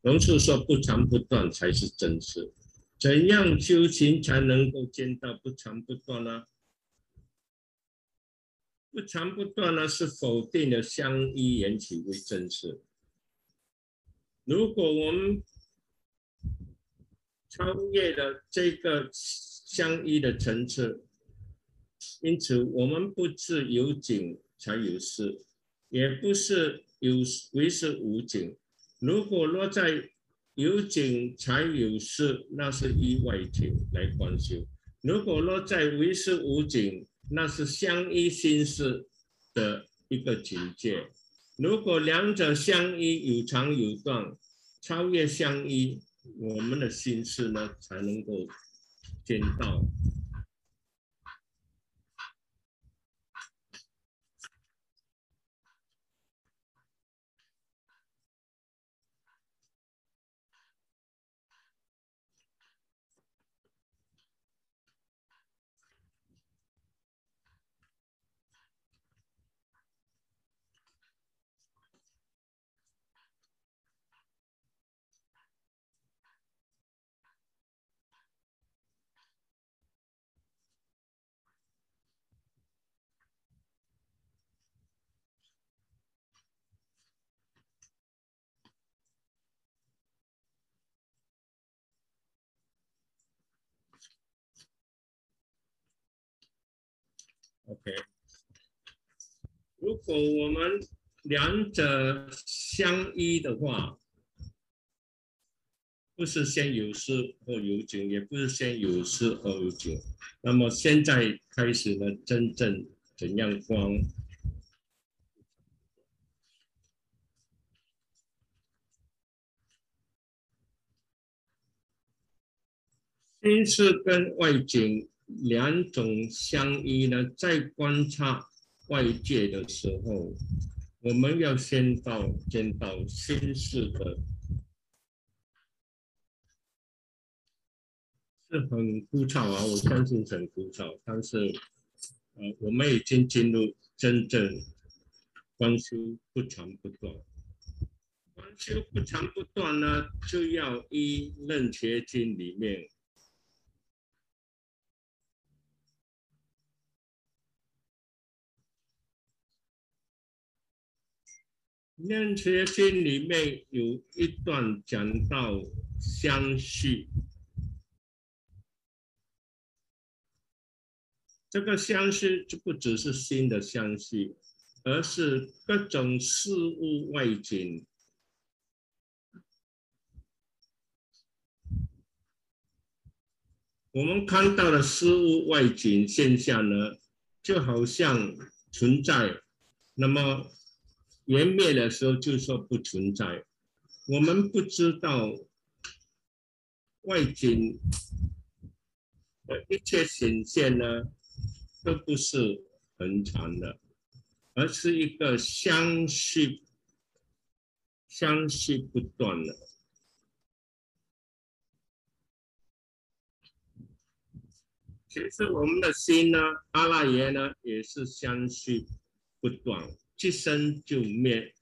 龙树说不长不断才是真实。怎样修行才能够见到不长不断呢？不长不断呢是否定的相依缘起为真实。如果我们超越了这个相依的层次，因此我们不是有景才有事。也不是有为是无景，如果落在有景才有事，那是意外景来观修；如果落在为是无景，那是相依心事的一个境界。如果两者相依，有长有短，超越相依，我们的心事呢才能够见到。OK，如果我们两者相依的话，不是先有事后有景，也不是先有事后有景。那么现在开始呢，真正怎样光？心是跟外景。两种相依呢，在观察外界的时候，我们要先到见到心事的，是很枯燥啊，我相信很枯燥。但是，呃，我们已经进入真正光修不长不断，光修不长不断呢，就要依《楞伽经》里面。《楞伽经》里面有一段讲到相续，这个相续就不只是心的相续，而是各种事物外境。我们看到的事物外境现象呢，就好像存在，那么。缘灭的时候就说不存在，我们不知道外境的一切显现呢，都不是恒常的，而是一个相续、相续不断的。其实我们的心呢，阿赖耶呢，也是相续不断。即生就灭，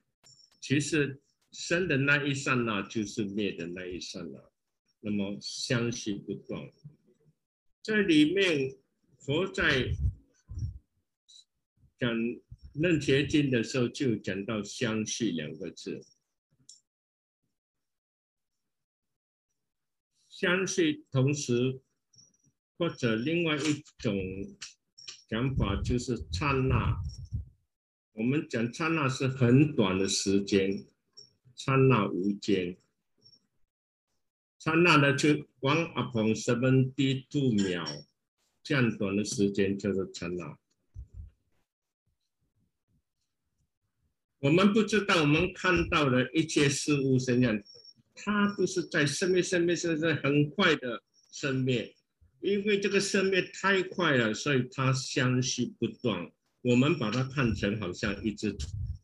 其实生的那一刹那就是灭的那一刹那，那么相续不断。在里面，佛在讲《楞伽经》的时候，就讲到“相续”两个字。相续，同时或者另外一种讲法就是刹那。我们讲刹那是很短的时间，刹那无间，刹那的就 one upon seventy two 秒，这样短的时间叫做刹那。我们不知道，我们看到的一切事物现象，它都是在生灭、生灭、生灭，很快的生灭。因为这个生灭太快了，所以它相续不断。我们把它看成好像一直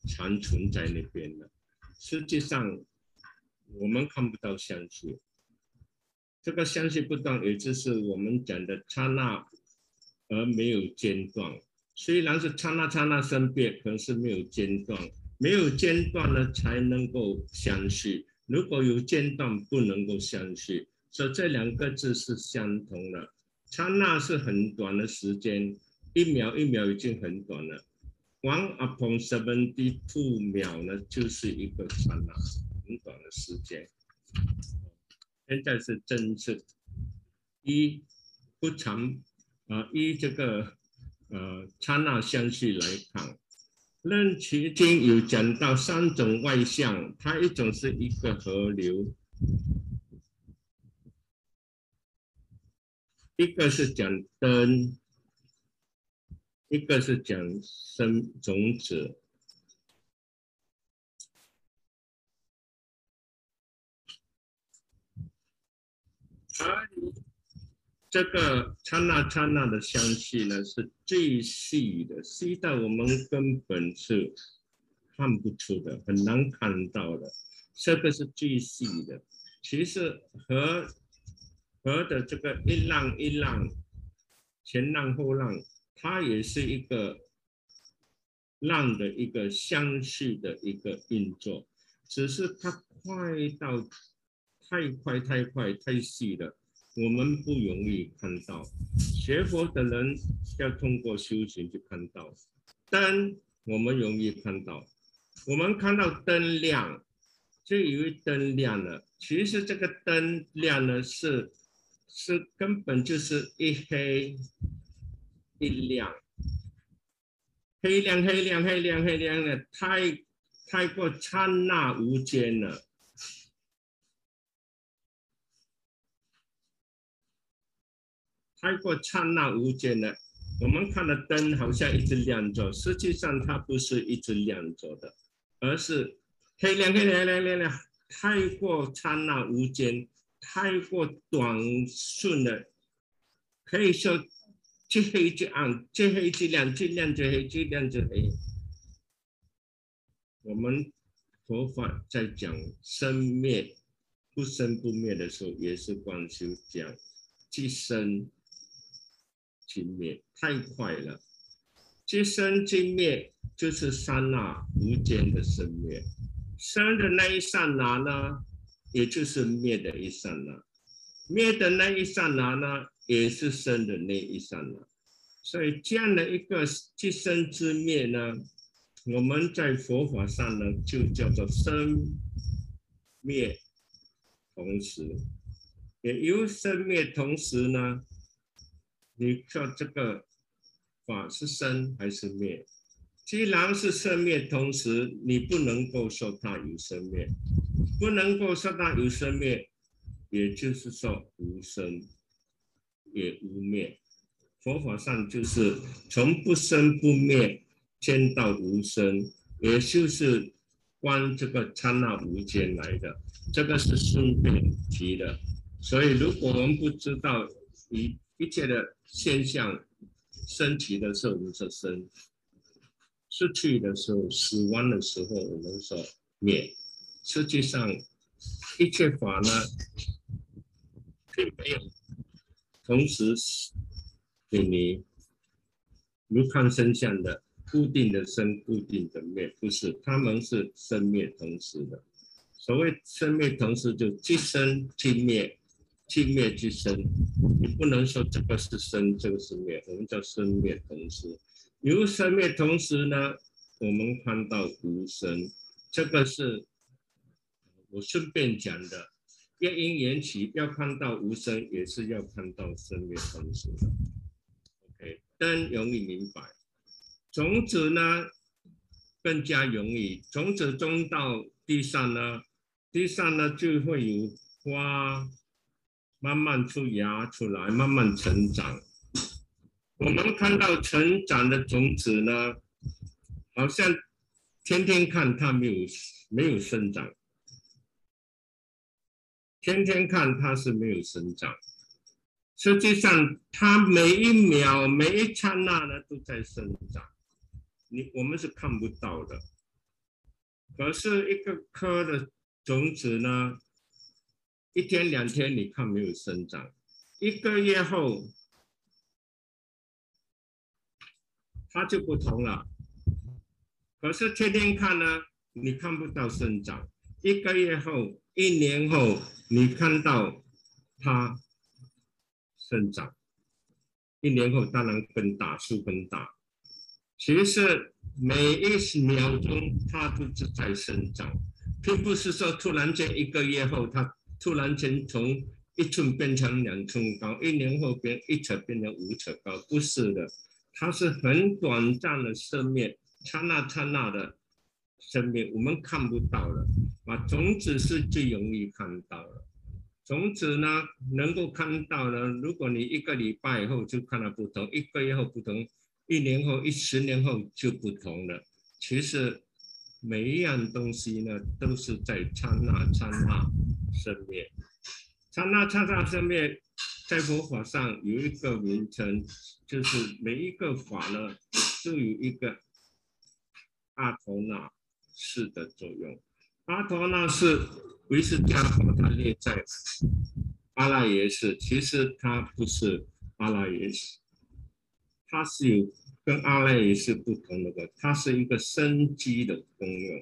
残存在那边的，实际上我们看不到相续。这个相续不断，也就是我们讲的刹那而没有间断。虽然是刹那刹那生变，可是没有间断。没有间断呢，才能够相续。如果有间断，不能够相续。所以这两个字是相同的。刹那是很短的时间。一秒一秒已经很短了，one upon seventy two 秒呢，就是一个刹那，很短的时间。现在是真实，一不长啊，依这个呃刹那相续来看，论其经有讲到三种外相，它一种是一个河流，一个是讲灯。一个是讲生种子，而这个刹那刹那的香气呢，是最细的，细到我们根本是看不出的，很难看到的。这个是最细的。其实和和的这个一浪一浪，前浪后浪。它也是一个浪的一个相续的一个运作，只是它快到太快太快太细了，我们不容易看到。学佛的人要通过修行去看到灯，我们容易看到。我们看到灯亮，就以为灯亮了，其实这个灯亮了是是根本就是一黑。一亮，黑亮黑亮黑亮黑亮的，太太过刹那无间了，太过刹那无间了。我们看的灯好像一直亮着，实际上它不是一直亮着的，而是黑亮黑亮亮亮亮，太过刹那无间，太过短瞬的，可以说。即黑即暗，即黑即亮，即亮即黑，最亮即黑。我们佛法在讲生灭不生不灭的时候，也是光修讲即生即灭，太快了。即生即灭，就是刹那无间的生灭。生的那一刹那呢，也就是灭的一刹那；灭的那一刹那呢，也是生的那一刹那。所以这样的一个即生之灭呢，我们在佛法上呢，就叫做生灭同时。也由生灭同时呢，你说这个。法是生还是灭？既然是生灭同时，你不能够说它有生灭，不能够说它有生灭，也就是说无生也无灭。佛法上就是从不生不灭见到无生，也就是观这个刹那无间来的。这个是顺便提的。所以，如果我们不知道一一切的现象，升起的时候我们说生，失去的时候、死亡的时候我们说灭。实际上，一切法呢，并没有同时给你如看生相的固定的生、固定的灭，不是，他们是生灭同时的。所谓生灭同时，就即生即灭。即灭即生，你不能说这个是生，这个是灭，我们叫生灭同时。由生灭同时呢，我们看到无生，这个是我顺便讲的。夜因缘起要看到无声，也是要看到生灭同时的。OK，但容易明白。种子呢，更加容易。种子种到地上呢，地上呢就会有花。慢慢出芽出来，慢慢成长。我们看到成长的种子呢，好像天天看它没有没有生长，天天看它是没有生长。实际上，它每一秒每一刹那呢都在生长，你我们是看不到的。可是一个颗的种子呢？一天两天，你看没有生长，一个月后，它就不同了。可是天天看呢，你看不到生长。一个月后、一年后，你看到它生长。一年后当然更大，树更大。其实每一秒钟它都是在生长，并不是说突然间一个月后它。突然间从一寸变成两寸高，一年后变一尺变成五尺高，不是的，它是很短暂的生灭，刹那刹那的生命，我们看不到了。啊，种子是最容易看到的，种子呢能够看到呢，如果你一个礼拜以后就看到不同，一个月后不同，一年后、一十年后就不同了。其实。每一样东西呢，都是在刹那刹那生灭，刹那刹那生灭，在佛法上有一个名称，就是每一个法呢，都有一个阿陀那是的作用。阿陀那是维斯加把它列在阿拉耶识，其实它不是阿拉耶识，它是有。跟阿赖耶是不同的，它是一个生机的功用。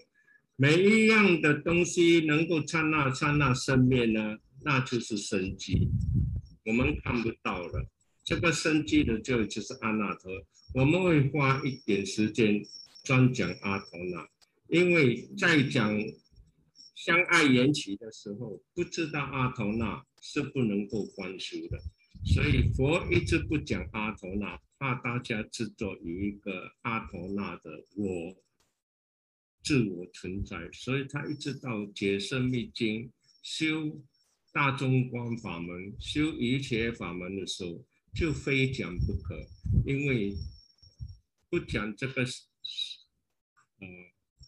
每一样的东西能够刹那刹那生灭呢，那就是生机。我们看不到了，这个生机的就就是阿那陀。我们会花一点时间专讲阿陀那，因为在讲相爱缘起的时候，不知道阿陀那是不能够观修的，所以佛一直不讲阿陀那。怕大家制作一个阿陀那的我自我存在，所以他一直到解生密经修大中观法门、修一切法门的时候，就非讲不可，因为不讲这个呃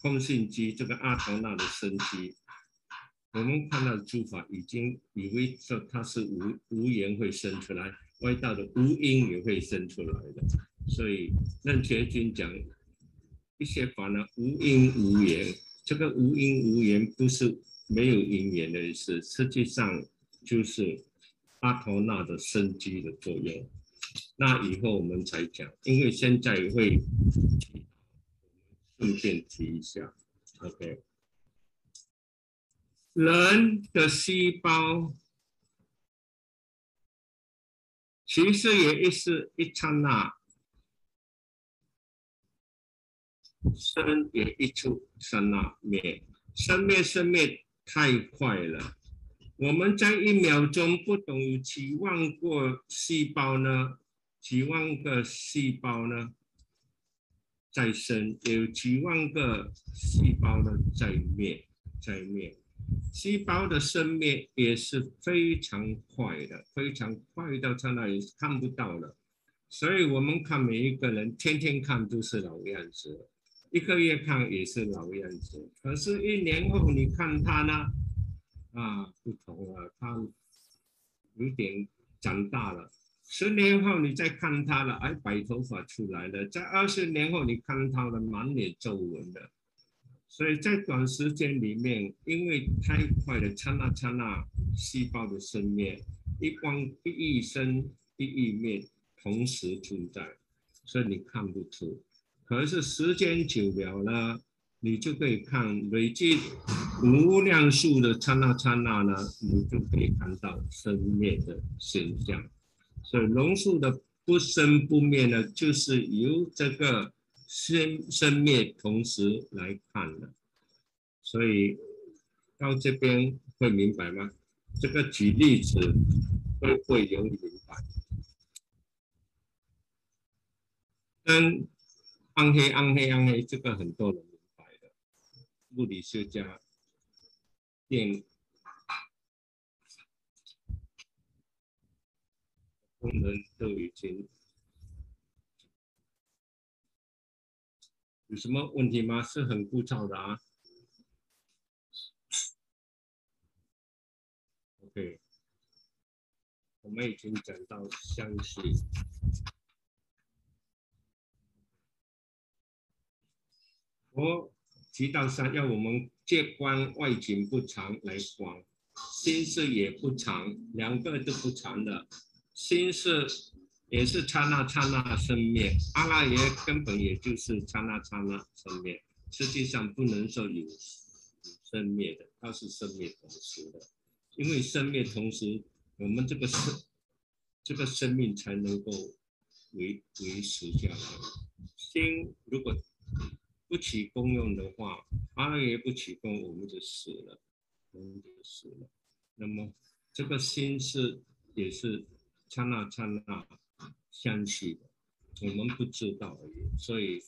空性机这个阿陀那的生机，我们看到的诸法已经以为说它是无无缘会生出来。外道的无因也会生出来的，所以任觉君讲一些法呢，无因无缘。这个无因无缘不是没有因缘的意思，实际上就是阿陀那的生机的作用。那以后我们才讲，因为现在会顺便提一下，OK。人的细胞其实也一是一刹那生，也一出刹那灭，生灭生灭太快了。我们在一秒钟不懂有几万个细胞呢？几万个细胞呢再生，有几万个细胞的在灭，在灭。细胞的生灭也是非常快的，非常快到在那里看不到了。所以我们看每一个人，天天看都是老样子，一个月看也是老样子。可是，一年后你看他呢，啊，不同了，他有点长大了。十年后你再看他了，哎，白头发出来了。在二十年后你看他的满脸皱纹了。所以在短时间里面，因为太快的刹那刹那，细胞的生灭，一光一亿生一灭，同时存在，所以你看不出。可是时间久了呢，你就可以看累积无量数的刹那刹那呢，你就可以看到生灭的现象。所以龙树的不生不灭呢，就是由这个。生生灭同时来看的，所以到这边会明白吗？这个举例子会会有明白。跟暗黑暗黑暗黑，这个很多人明白的。物理学家电功能都已经。有什么问题吗？是很枯燥的啊。OK，我们已经讲到相似。我提到三，要我们借观外景不长来观，心事也不长，两个都不长的，心是。也是刹那刹那生灭，阿拉耶根本也就是刹那刹那生灭，实际上不能说有生灭的，它是生灭同时的，因为生灭同时，我们这个生这个生命才能够维维持下来。心如果不起功用的话，阿拉耶不起功，我们就死了，我们就死了。那么这个心是也是刹那刹那。相续的，我们不知道而已。所以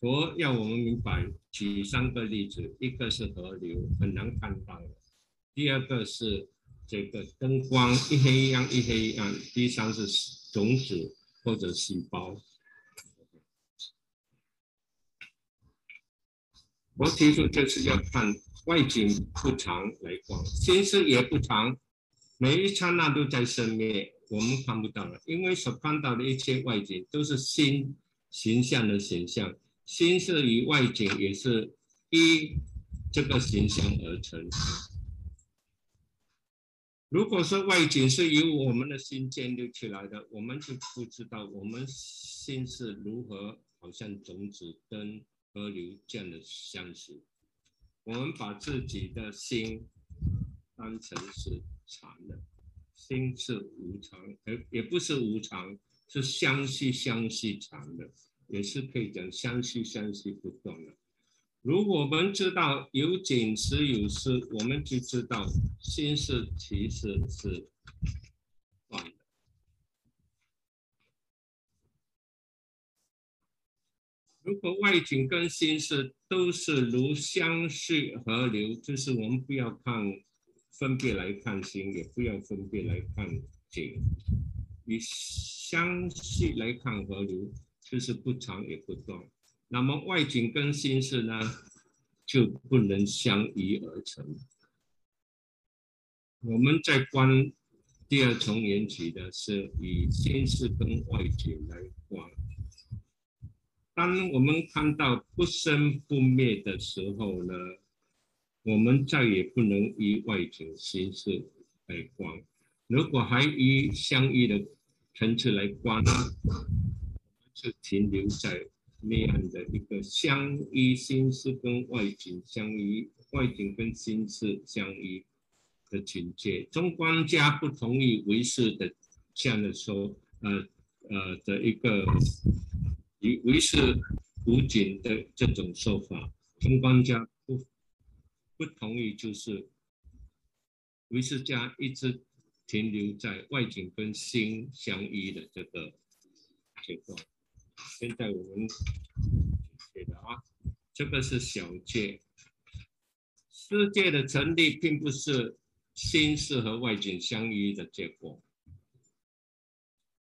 佛要我们明白，举三个例子：一个是河流，很难看到的；第二个是这个灯光，一黑一暗，一黑一暗；第三是种子或者细胞。我提出就是要看外景不长来观，心思也不长，每一刹那都在生灭。我们看不到了，因为所看到的一切外景都是心形象的形象，心是与外景也是依这个形象而成。如果说外景是由我们的心建立起来的，我们就不知道我们心是如何，好像种子跟河流这样的相似。我们把自己的心当成是禅的。心是无常，而也不是无常，是相续相续常的，也是可以讲相续相续不断的。如果我们知道有景时有失，我们就知道心是其实是断的。如果外景跟心事都是如相续河流，就是我们不要看。分别来看心，也不要分别来看景。以相续来看河流，就是不长也不断。那么外景跟心事呢，[LAUGHS] 就不能相依而成。我们在观第二重缘起的是以心事跟外景来观。当我们看到不生不灭的时候呢？我们再也不能以外景形式来观，如果还以相依的层次来观，是停留在那样的一个相依心事跟外境相依，外境跟心事相依的境界。中观家不同意唯识的这样的说，呃呃的一个以唯识无境的这种说法，中观家不同意，就是唯识家一直。停留在外景跟心相依的这个情况。现在我们写的啊，这个是小界。世界的成立并不是心是和外景相依的结果。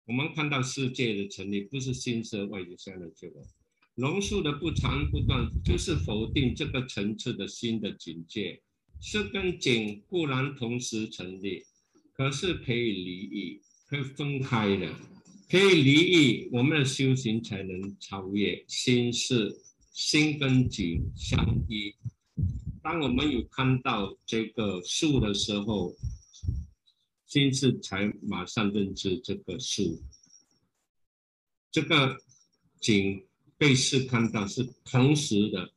我们看到世界的成立不是心是和外景相依的结果。榕树的不长不断，就是否定这个层次的新的境界。是跟景固然同时成立。可是可以离异，可以分开的，可以离异，我们的修行才能超越。心是心跟景相依。当我们有看到这个树的时候，心是才马上认知这个树。这个景被视看到是同时的，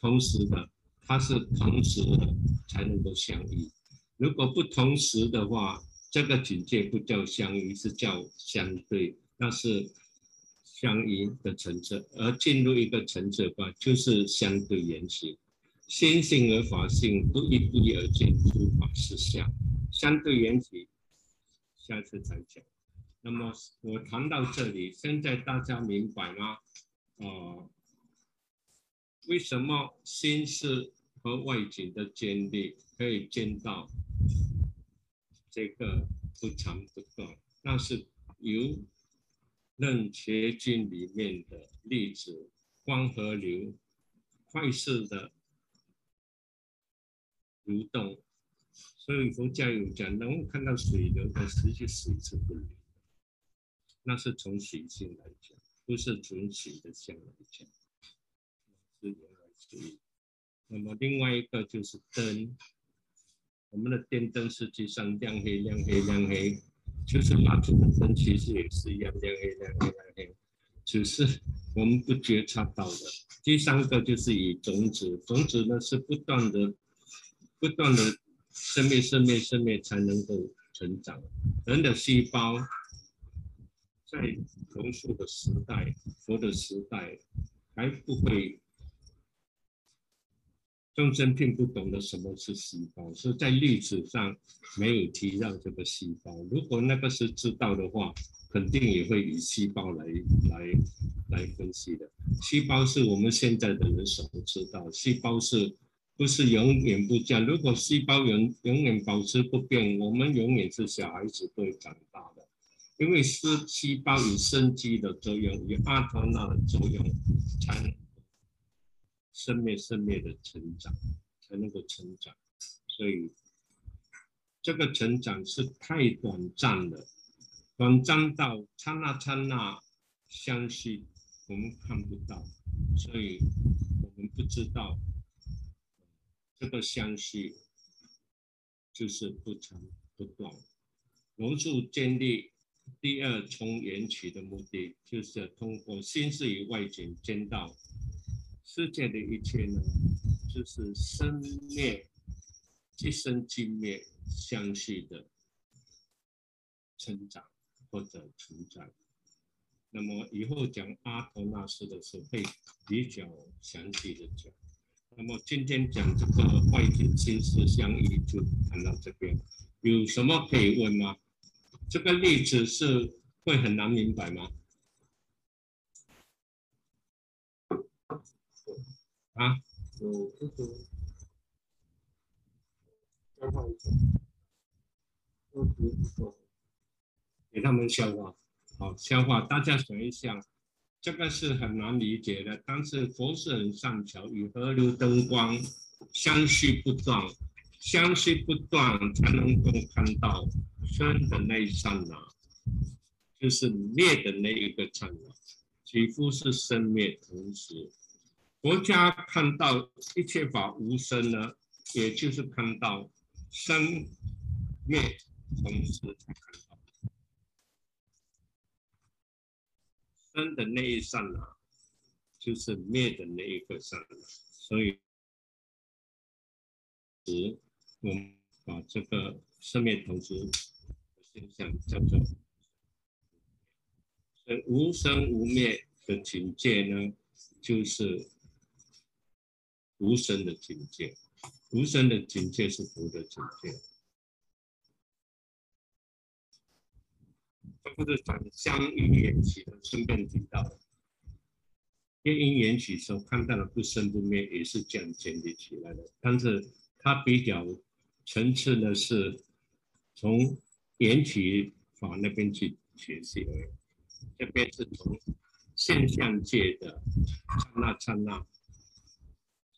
同时的，它是同时的才能够相依。如果不同时的话，这个境界不叫相依，是叫相对，那是相依的层次。而进入一个层次的话，就是相对缘起，心性而法性不一不一而见诸法实相，相对缘起，下次再讲。那么我谈到这里，现在大家明白吗？啊，为什么心是和外境的建立可以见到？这个不长不短，那是由《楞伽经》里面的例子，光和流快速的流动，所以佛教有讲，能够看到水流，但实际水是不流，那是从水性来讲，不是从水的相来讲，是原来是。那么另外一个就是灯。我们的电灯实际上亮黑亮黑亮黑，就是蜡烛的灯其实也是一样亮黑亮黑亮黑，只是我们不觉察到的。第三个就是以种子，种子呢是不断的、不断的生灭、生灭、生灭才能够成长。人的细胞在龙树的时代、佛的时代还不会。众生并不懂得什么是细胞，是在历史上没有提到这个细胞。如果那个是知道的话，肯定也会以细胞来来来分析的。细胞是我们现在的人所不知道，细胞是不是永远不降？如果细胞永永远保持不变，我们永远是小孩子会长大的，因为是细胞有生机的作用，有阿托纳的作用，才能。生灭生灭的成长才能够成长，所以这个成长是太短暂了，短暂到刹那刹那相续，我们看不到，所以我们不知道这个相续就是不长不短。无数建立第二重缘起的目的，就是通过心事与外境见到。世界的一切呢，就是生灭、即生即灭相续的成长或者成长。那么以后讲阿陀那斯的时候会比较详细的讲。那么今天讲这个外景心思相依，就谈到这边。有什么可以问吗？这个例子是会很难明白吗？啊，给他们消化，好消化。大家想一想，这个是很难理解的，但是佛是很善巧，与河流灯光相续不断，相续不断才能够看到生的那一刹那，就是灭的那一个刹那，几乎是生灭同时。国家看到一切法无生呢，也就是看到生灭同时才看到。生的那一刹那，就是灭的那一个刹那，所以，十我们把这个生灭同时现象叫做，呃，无生无灭的境界呢，就是无生的境界，无生的境界是佛的境界。这不是讲相遇缘起的，顺便提到，因因缘起时候看到的不生不灭，也是这样建立起来的。但是它比较层次呢，是从缘起法那边去学习而已。这边是从现象界的刹那刹那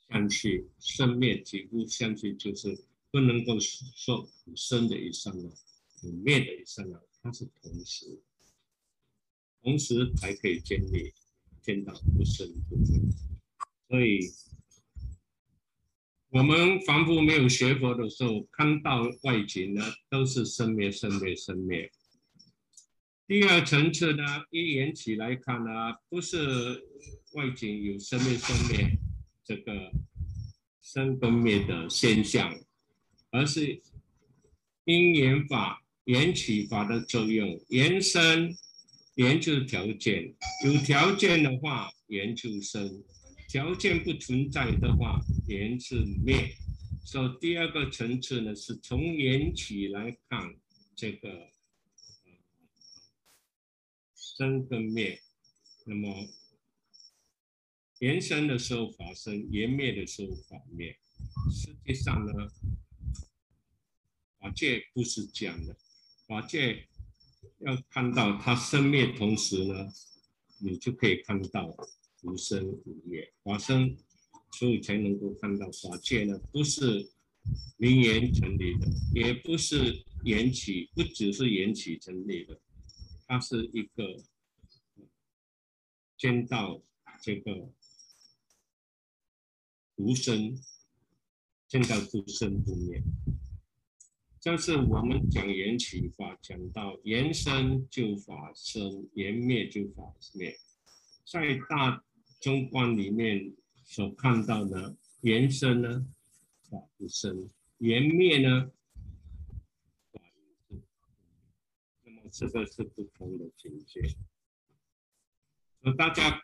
相去生灭，几乎相去就是不能够说生的一刹那，灭的一刹那。它是同时，同时才可以建立见到不生不灭。所以，我们凡夫没有学佛的时候，看到外境呢，都是生灭、生灭、生灭。第二层次呢，一缘起来看呢，不是外境有生灭、生灭这个生跟灭的现象，而是因缘法。缘起法的作用，缘生，缘就是条件，有条件的话，缘就生；条件不存在的话，缘是灭。所以第二个层次呢，是从缘起来看这个生跟灭。那么缘生的时候发生，缘灭的时候法灭。实际上呢，法界不是这样的。法界要看到它生灭同时呢，你就可以看到无生无灭。法生，所以才能够看到法界呢，不是名言成立的，也不是缘起，不只是缘起成立的，它是一个见到这个无生，见到不生不灭。这是我们讲缘起法，讲到缘生就法生，缘灭就法灭。在大中观里面所看到的缘生呢，法不生；缘灭呢，法那么这个是不同的境界。那大家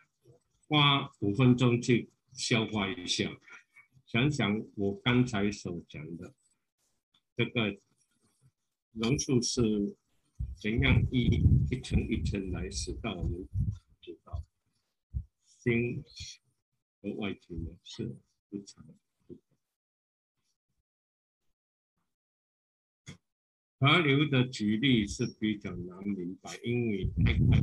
花五分钟去消化一下，想想我刚才所讲的这个。榕树是怎样一一层一层来使到我们心和外境呢是不常。河流的举例是比较难明白，因为太快。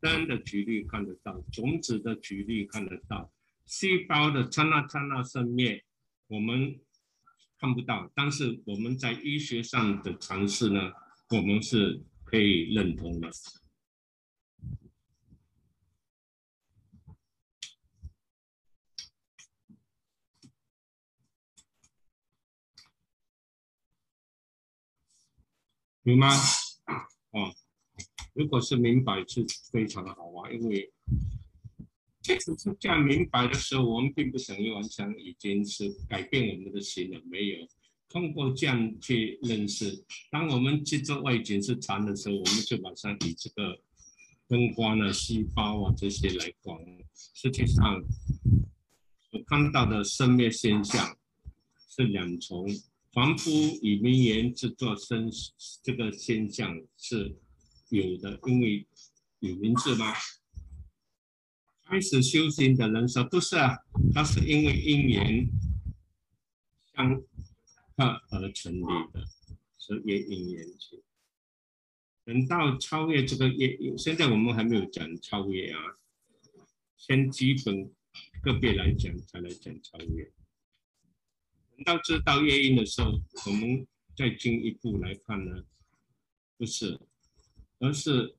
灯的举例看得到，种子的举例看得到，细胞的刹那刹那生灭，我们。看不到，但是我们在医学上的尝试呢，我们是可以认同的。有吗？哦，如果是明白是非常的好啊，因为。这次是这样明白的时候，我们并不等于完全已经是改变我们的心了，没有通过这样去认识。当我们去做外景是禅的时候，我们就马上以这个灯光啊、细胞啊这些来管。实际上，我看到的生灭现象是两重，凡夫以名言制作生这个现象是有的，因为有名字吗？开始修行的人说：“不是啊，他是因为因缘相合而成立的，是业因缘起。等到超越这个业，现在我们还没有讲超越啊，先基本个别来讲，才来讲超越。到知道业因的时候，我们再进一步来看呢，不是，而是。”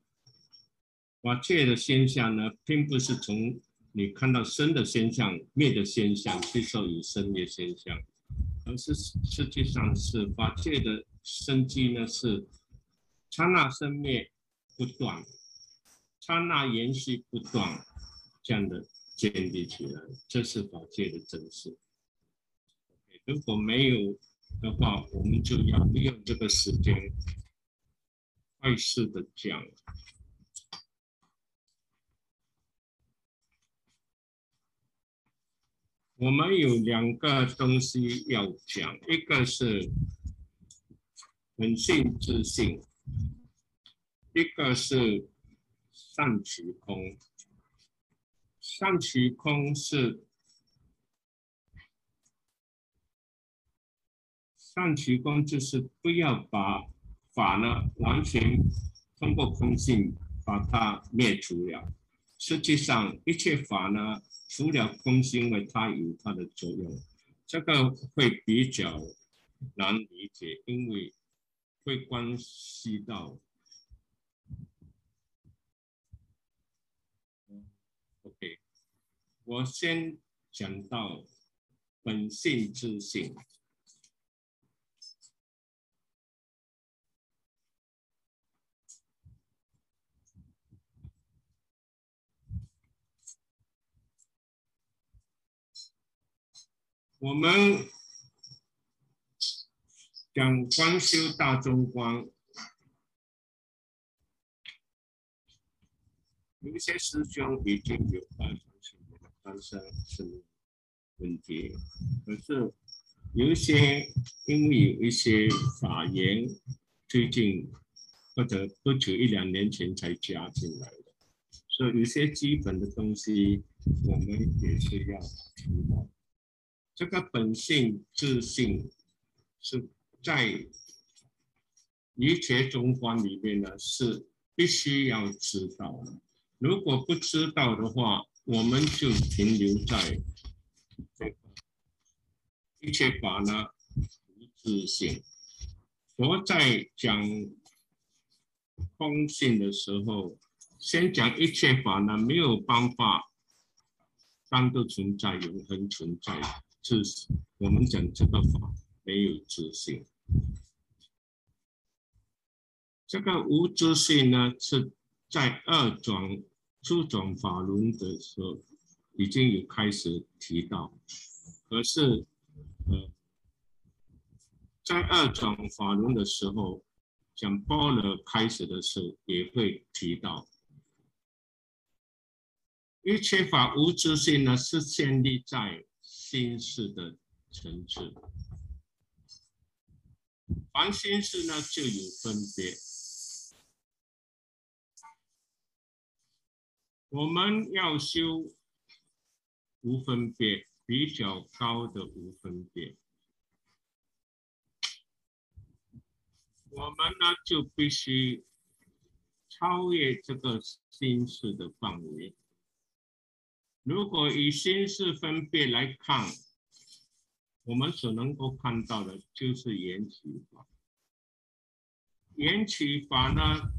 法界的现象呢，并不是从你看到生的现象、灭的现象去受有生灭现象，而是实际上是法界的生机呢是刹那生灭不断，刹那延续不断，这样的建立起来，这是法界的真实。如果没有的话，我们就要利用这个时间，快速的讲。我们有两个东西要讲，一个是本性自信，一个是善取空。善取空是善取空，就是不要把法呢完全通过空性把它灭除了。实际上，一切法呢。除了空性外，它有它的作用，这个会比较难理解，因为会关系到。OK，我先讲到本性之性。我们讲光修大中观，有一些师兄已经有发生什么发生什么问题，可是有一些因为有一些法言，最近或者不久一两年前才加进来的，所以有些基本的东西，我们也是要提到。这个本性自性是在一切中观里面呢，是必须要知道的。如果不知道的话，我们就停留在这个一切法呢无自性。佛在讲空性的时候，先讲一切法呢没有办法单独存在、永恒存在。自我们讲这个法没有自性，这个无自性呢，是在二转初转法轮的时候已经有开始提到，可是，呃，在二转法轮的时候，讲波罗开始的时候也会提到，一切法无自性呢，是建立在。心事的层次，凡心事呢就有分别。我们要修无分别，比较高的无分别，我们呢就必须超越这个心事的范围。如果以心事分别来看，我们所能够看到的就是缘起法。缘起法呢，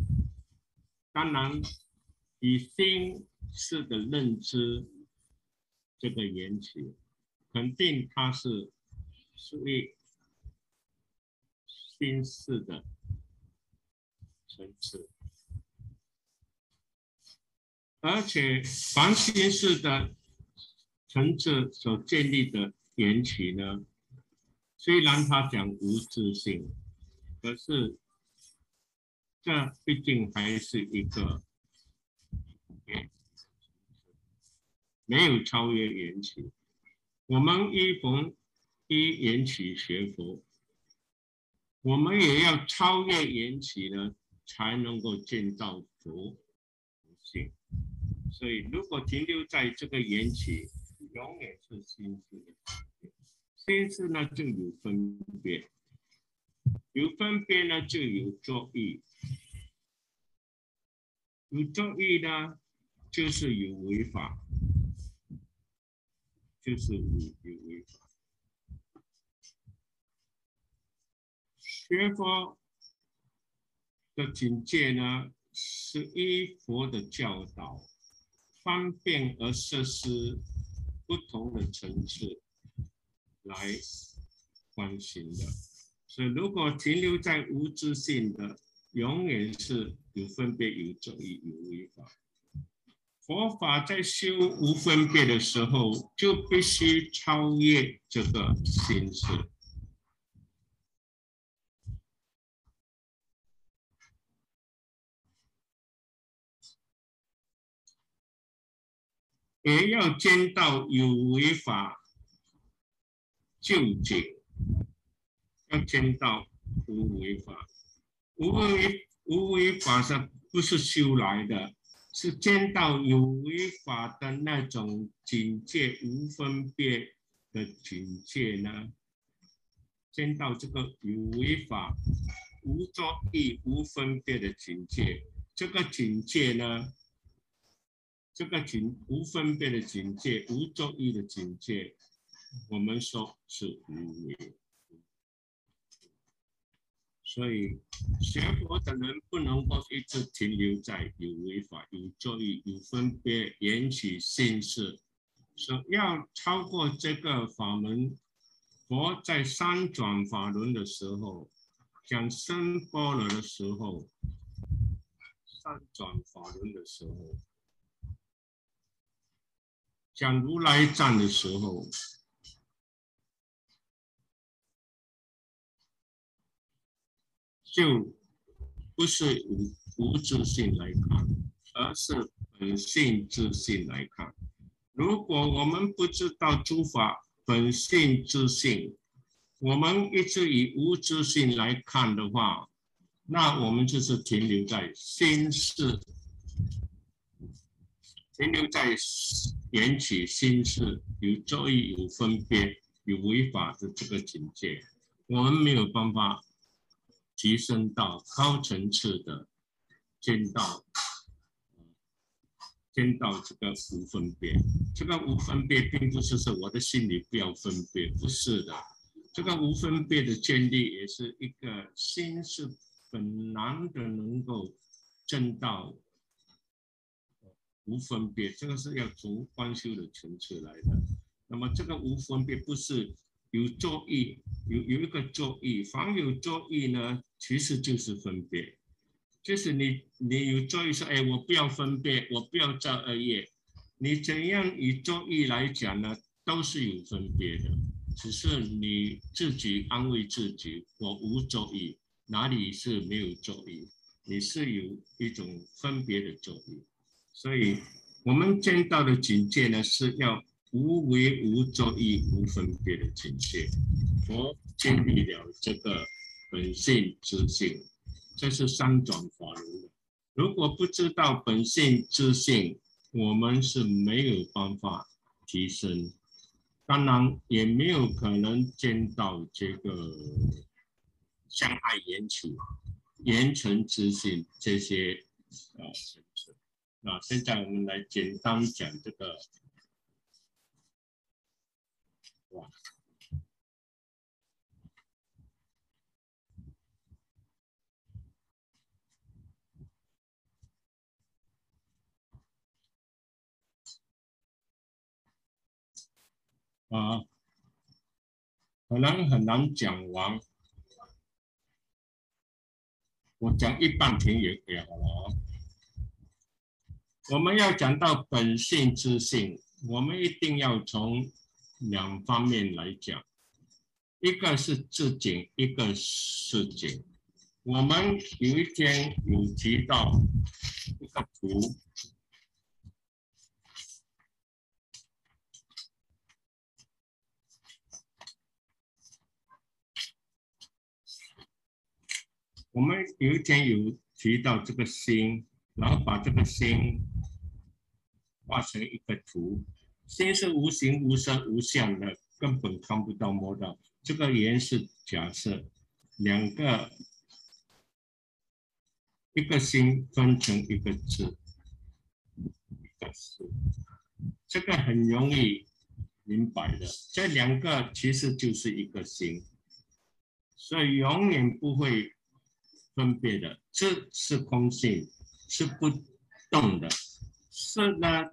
当然以心事的认知，这个缘起，肯定它是属于心事的层次。而且凡心事的层次所建立的缘起呢，虽然他讲无自性，可是这毕竟还是一个没有超越缘起。我们依逢依缘起学佛，我们也要超越缘起呢，才能够见到佛性。所以，如果停留在这个缘起，永远是心事的。心事呢，就有分别，有分别呢，就有作意，有作意呢，就是有违法，就是有有违法。学佛的境界呢，是依佛的教导。方便而设施不同的层次来关心的，所以如果停留在无知性的，永远是有分别、有正义、有违法。佛法在修无分别的时候，就必须超越这个心识，也要见到有为法究竟，要见到无为法，无为无为法是不是修来的？是见到有为法的那种境界，无分别的境界呢？见到这个有为法无作意、无分别的境界，这个境界呢？这个警无分别的警戒、无作意的警戒，我们说是无为。所以学佛的人不能够一直停留在有为法、有作意、有分别、引起心事，是要超过这个法门。佛在三转法轮的时候，讲生波罗的时候，三转法轮的时候，讲如来藏的时候。就不是无无自性来看，而是本性自性来看。如果我们不知道诸法本性自性，我们一直以无自性来看的话，那我们就是停留在心事，停留在缘起心事有作意、有分别、有违法的这个境界，我们没有办法。提升到高层次的见到，见到这个无分别。这个无分别并不是说我的心里不要分别，不是的。这个无分别的建立也是一个心是很难的能够证到无分别，这个是要从观修的层次来的。那么这个无分别不是。有作意，有有一个作意，凡有作意呢，其实就是分别，就是你你有作意说，哎，我不要分别，我不要造恶业，你怎样以作意来讲呢，都是有分别的，只是你自己安慰自己，我无作意，哪里是没有作意？你是有一种分别的作意，所以我们见到的境界呢，是要。无为无作意无分别的境界，佛建立了这个本性自性，这是三转法轮的。如果不知道本性自性，我们是没有办法提升，当然也没有可能见到这个相爱缘起、缘成自性这些啊。那现在我们来简单讲这个。啊，可能很难讲完，我讲一半停也可以好了。我们要讲到本性之性，我们一定要从。两方面来讲，一个是自景，一个是景。我们有一天有提到一个图，我们有一天有提到这个心，然后把这个心画成一个图。心是无形、无声、无相的，根本看不到、摸到。这个圆是假设，两个，一个心分成，一个字，这个很容易明白的。这两个其实就是一个心，所以永远不会分别的。这是空性，是不动的，色呢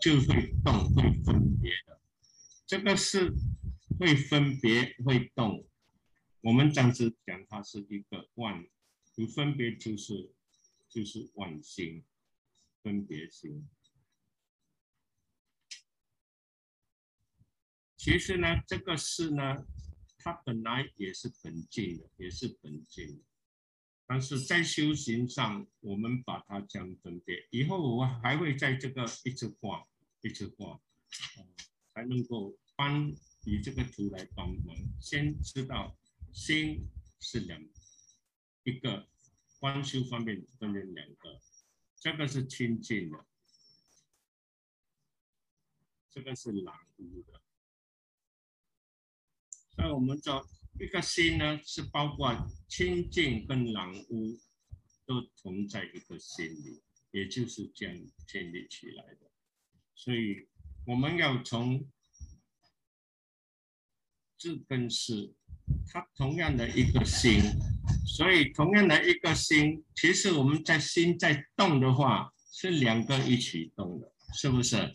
就会动，会分别的。这个是会分别会动，我们暂时讲它是一个万，有分别就是就是万心，分别心。其实呢，这个事呢，它本来也是本净的，也是本净的。但是在修行上，我们把它这样分别。以后我还会在这个一直画，一直画，才能够帮以这个图来帮忙。先知道心是两一个，观修方面分为两个，这个是清净的，这个是染污的。那我们说。一个心呢，是包括清净跟染污都同在一个心里，也就是这样建立起来的。所以我们要从这根是它同样的一个心，所以同样的一个心，其实我们在心在动的话，是两个一起动的，是不是？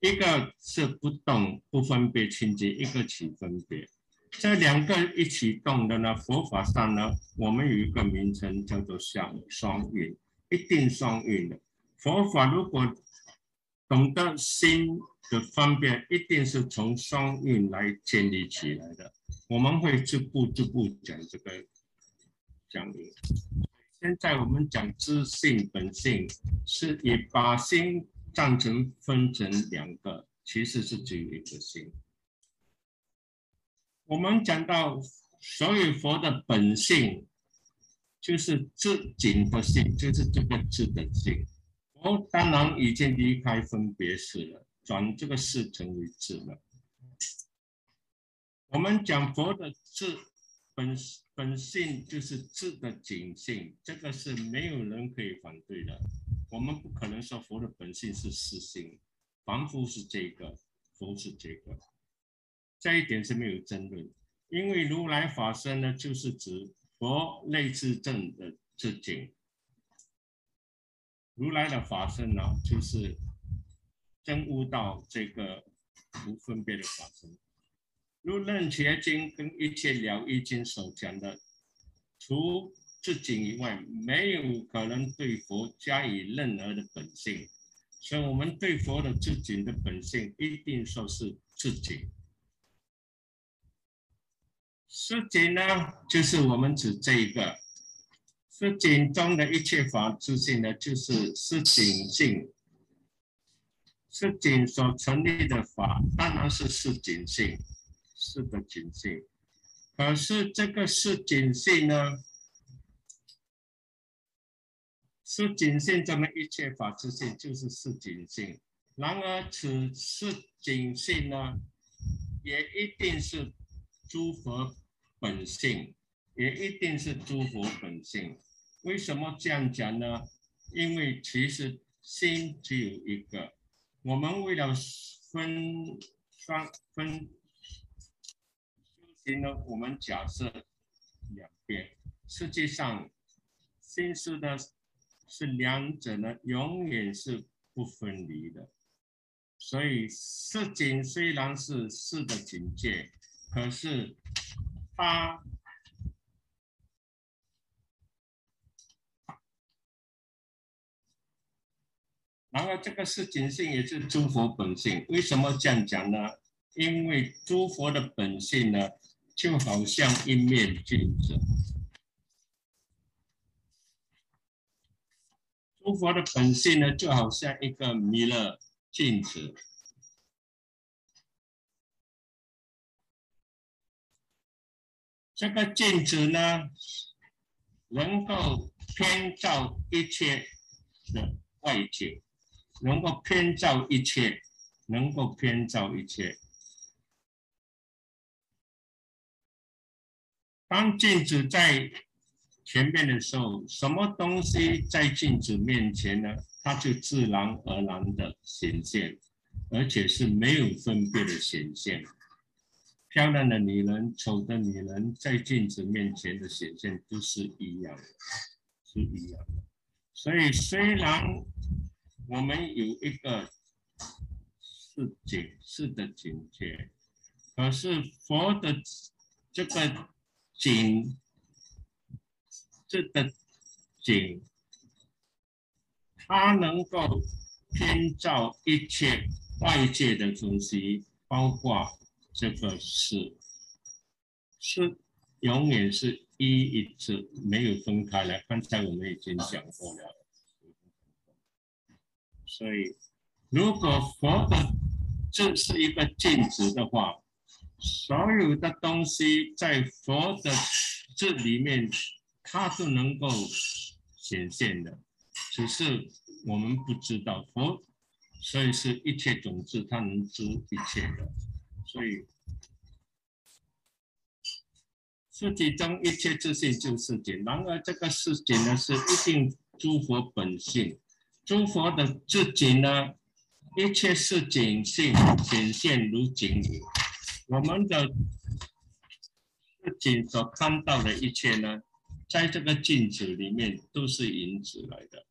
一个是不动不分别清净，一个起分别。这两个一起动的呢，佛法上呢，我们有一个名称叫做相双运，一定双运的。佛法如果懂得心的分别，一定是从双运来建立起来的。我们会逐步逐步讲这个讲理。现在我们讲知性本性，是以把心当成分成两个，其实是只有一个心。我们讲到，所以佛的本性就是自净的性，就是这个自的性。佛当然已经离开分别识了，转这个识成为智了。我们讲佛的智本本性就是智的净性，这个是没有人可以反对的。我们不可能说佛的本性是实性，凡夫是这个，佛是这个。这一点是没有争论，因为如来法身呢，就是指佛内自证的自境。如来的法身呢，就是真悟到这个无分别的法身。如楞伽经跟一切了义经所讲的，除自境以外，没有可能对佛加以任何的本性。所以，我们对佛的自境的本性，一定说是自境。世景呢，就是我们指这一个世景中的一切法之性呢，就是世景性。世景所成立的法，当然是世景性，是的景性。可是这个世景性呢，世景性中的一切法之性，就是世景性。然而此世景性呢，也一定是。诸佛本性也一定是诸佛本性，为什么这样讲呢？因为其实心只有一个，我们为了分双分修行呢，我们假设两边，实际上心思的是两者呢，永远是不分离的。所以色境虽然是事的境界。可是，他，然后这个是景性，也是诸佛本性。为什么这样讲呢？因为诸佛的本性呢，就好像一面镜子。诸佛的本性呢，就好像一个弥勒镜子。这个镜子呢，能够偏照一切的外界，能够偏照一切，能够偏照一切。当镜子在前面的时候，什么东西在镜子面前呢？它就自然而然的显现，而且是没有分别的显现。漂亮的女人、丑的女人，在镜子面前的显现都是一样的，是一样的。所以，虽然我们有一个是警示的警戒，可是佛的这个警，这个警，它能够偏照一切外界的东西。包括这个是是永远是一一次没有分开来。刚才我们已经讲过了，所以如果佛的这是一个镜子的话，所有的东西在佛的这里面，它都能够显现的，只是我们不知道佛。所以是一切种子，它能知一切的。所以世界中一切自性就是界。然而这个世界呢，是一定诸佛本性。诸佛的自己呢，一切是景性显现如景影。我们的自己所看到的一切呢，在这个镜子里面都是影子来的。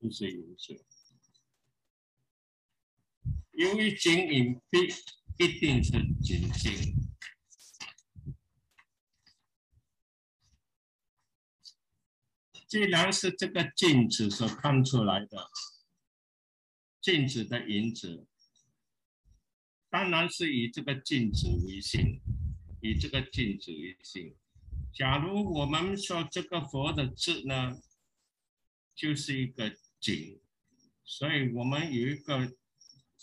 不是影子，因为经营必一定是精进。既然是这个镜子所看出来的，镜子的影子，当然是以这个镜子为性，以这个镜子为性。假如我们说这个佛的字呢，就是一个。景，所以我们有一个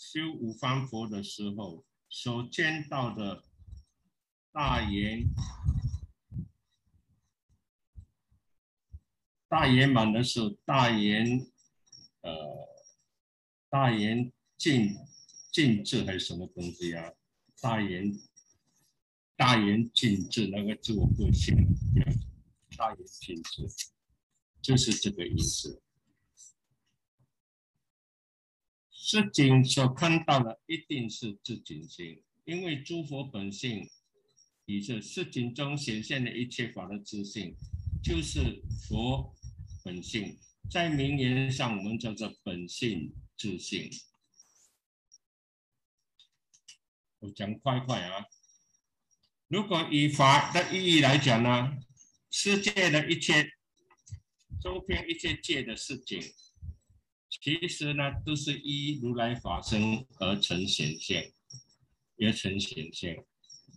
修五方佛的时候所见到的大圆大圆满的时候，大圆呃大圆净净智还是什么东西啊？大圆大圆净智那个字我不写了，大圆净智就是这个意思。自景所看到的一定是自景性，因为诸佛本性，以这世景中显现的一切法的自性，就是佛本性。在名言上，我们叫做本性自性。我讲快快啊！如果以法的意义来讲呢，世界的一切周边一切界的事情。其实呢，都是依如来法身而成显现，而成显现。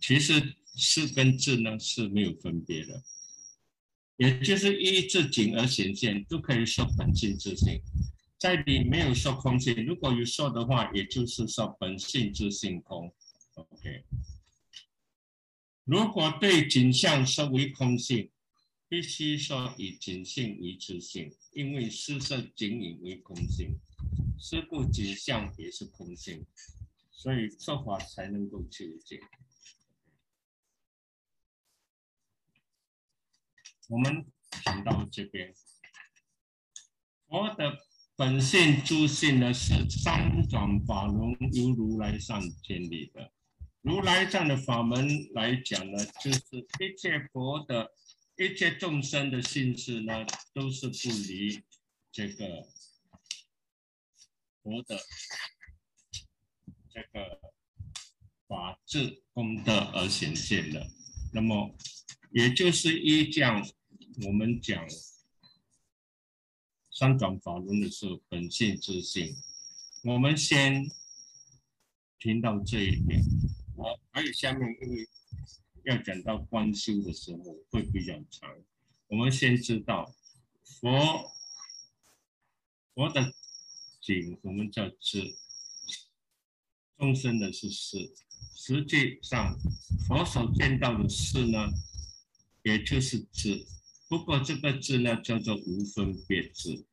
其实是跟智呢是没有分别的，也就是依自景而显现，都可以说本性自性。在你没有说空性，如果有说的话，也就是说本性自性空。OK，如果对景象说为空性。必须说以景性为自性，因为施色景影为空性，施故景象也是空性，所以说法才能够究竟。我们讲到这边，佛的本性诸性呢是三转法轮由如来上建立的，如来这样的法门来讲呢，就是一切佛的。一切众生的心事呢，都是不离这个佛的这个法治功德而显现的。那么，也就是依这样，我们讲三转法轮的时候，本性自性。我们先听到这一点。好，还有下面因为。要讲到观修的时候会比较长，我们先知道佛佛的景，我们叫智；众生的是事。实际上，佛所见到的事呢，也就是智。不过这个智呢，叫做无分别智，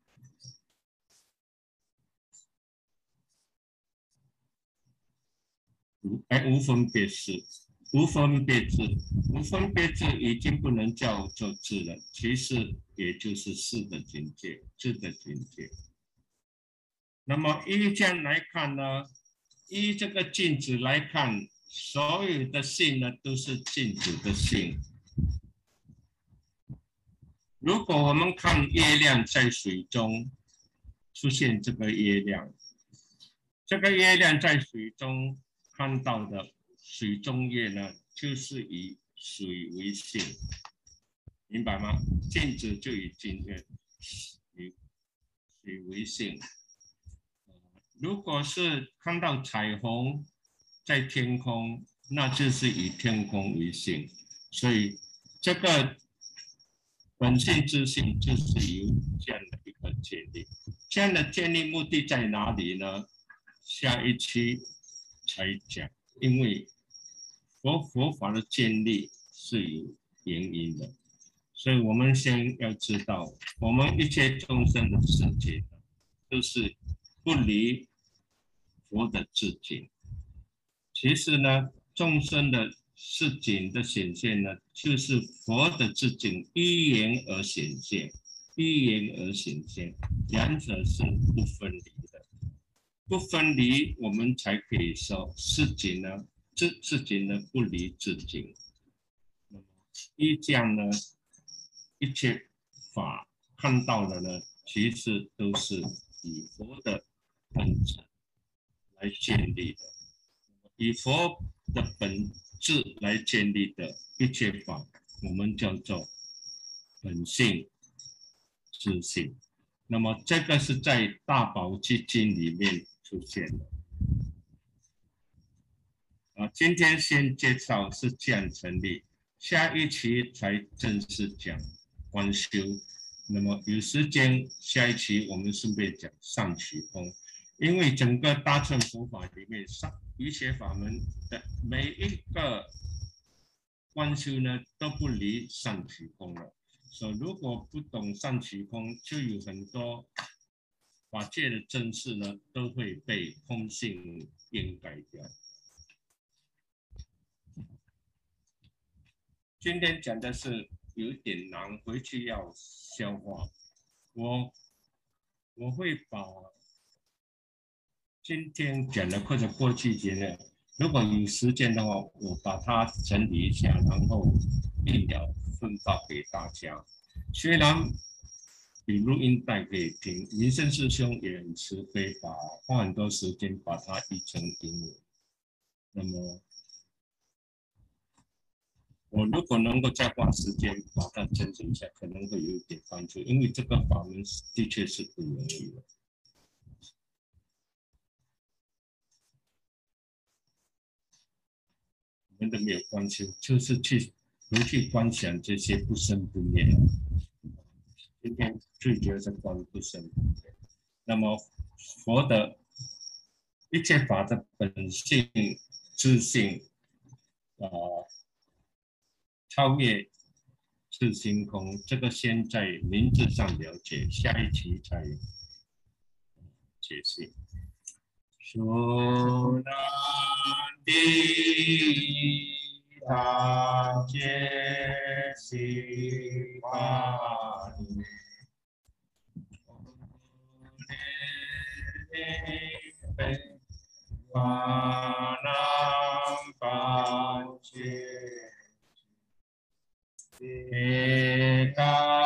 无哎无分别事。无分别智，无分别智已经不能叫做智了，其实也就是四的境界，智的境界。那么依这样来看呢，依这个镜子来看，所有的性呢都是镜子的性。如果我们看月亮在水中出现这个月亮，这个月亮在水中看到的。水中月呢，就是以水为性，明白吗？镜子就以镜月以水为性。如果是看到彩虹在天空，那就是以天空为性，所以这个本性之性就是由这样的一个建立。这样的建立目的在哪里呢？下一期才讲，因为佛佛法的建立是有原因的，所以我们先要知道，我们一切众生的世界都是不离。佛的自景，其实呢，众生的世景的显现呢，就是佛的自景依缘而显现，依缘而显现，两者是不分离的，不分离，我们才可以说世景呢，自自己呢不离自己。那么依这样呢，一切法看到的呢，其实都是以佛的本质。来建立的，以佛的本质来建立的一切法，我们叫做本性自性。那么这个是在《大宝积经》里面出现的。今天先介绍是这样成立，下一期才正式讲观修。那么有时间，下一期我们顺便讲上取空。因为整个大乘佛法里面，上一切法门的每一个观修呢，都不离上取空了。所以如果不懂上取空，就有很多法界的真事呢，都会被空性掩盖掉。今天讲的是有点难，回去要消化。我我会把。今天讲的或者过去讲的，如果有时间的话，我把它整理一下，然后一了分发给大家。虽然比录音带可以听，民生师兄也很慈悲，把花很多时间把它译成英文。那么我如果能够再花时间把它整理一下，可能会有一点帮助，因为这个法门的确是不容易的。真的没有关系，就是去不去观想这些不生不灭。今天最主要是观不生不灭。那么佛的一切法的本性自性啊，超越是星空，这个先在名字上了解，下一期再解释。说那。地大皆悉法尼，法难般觉，地大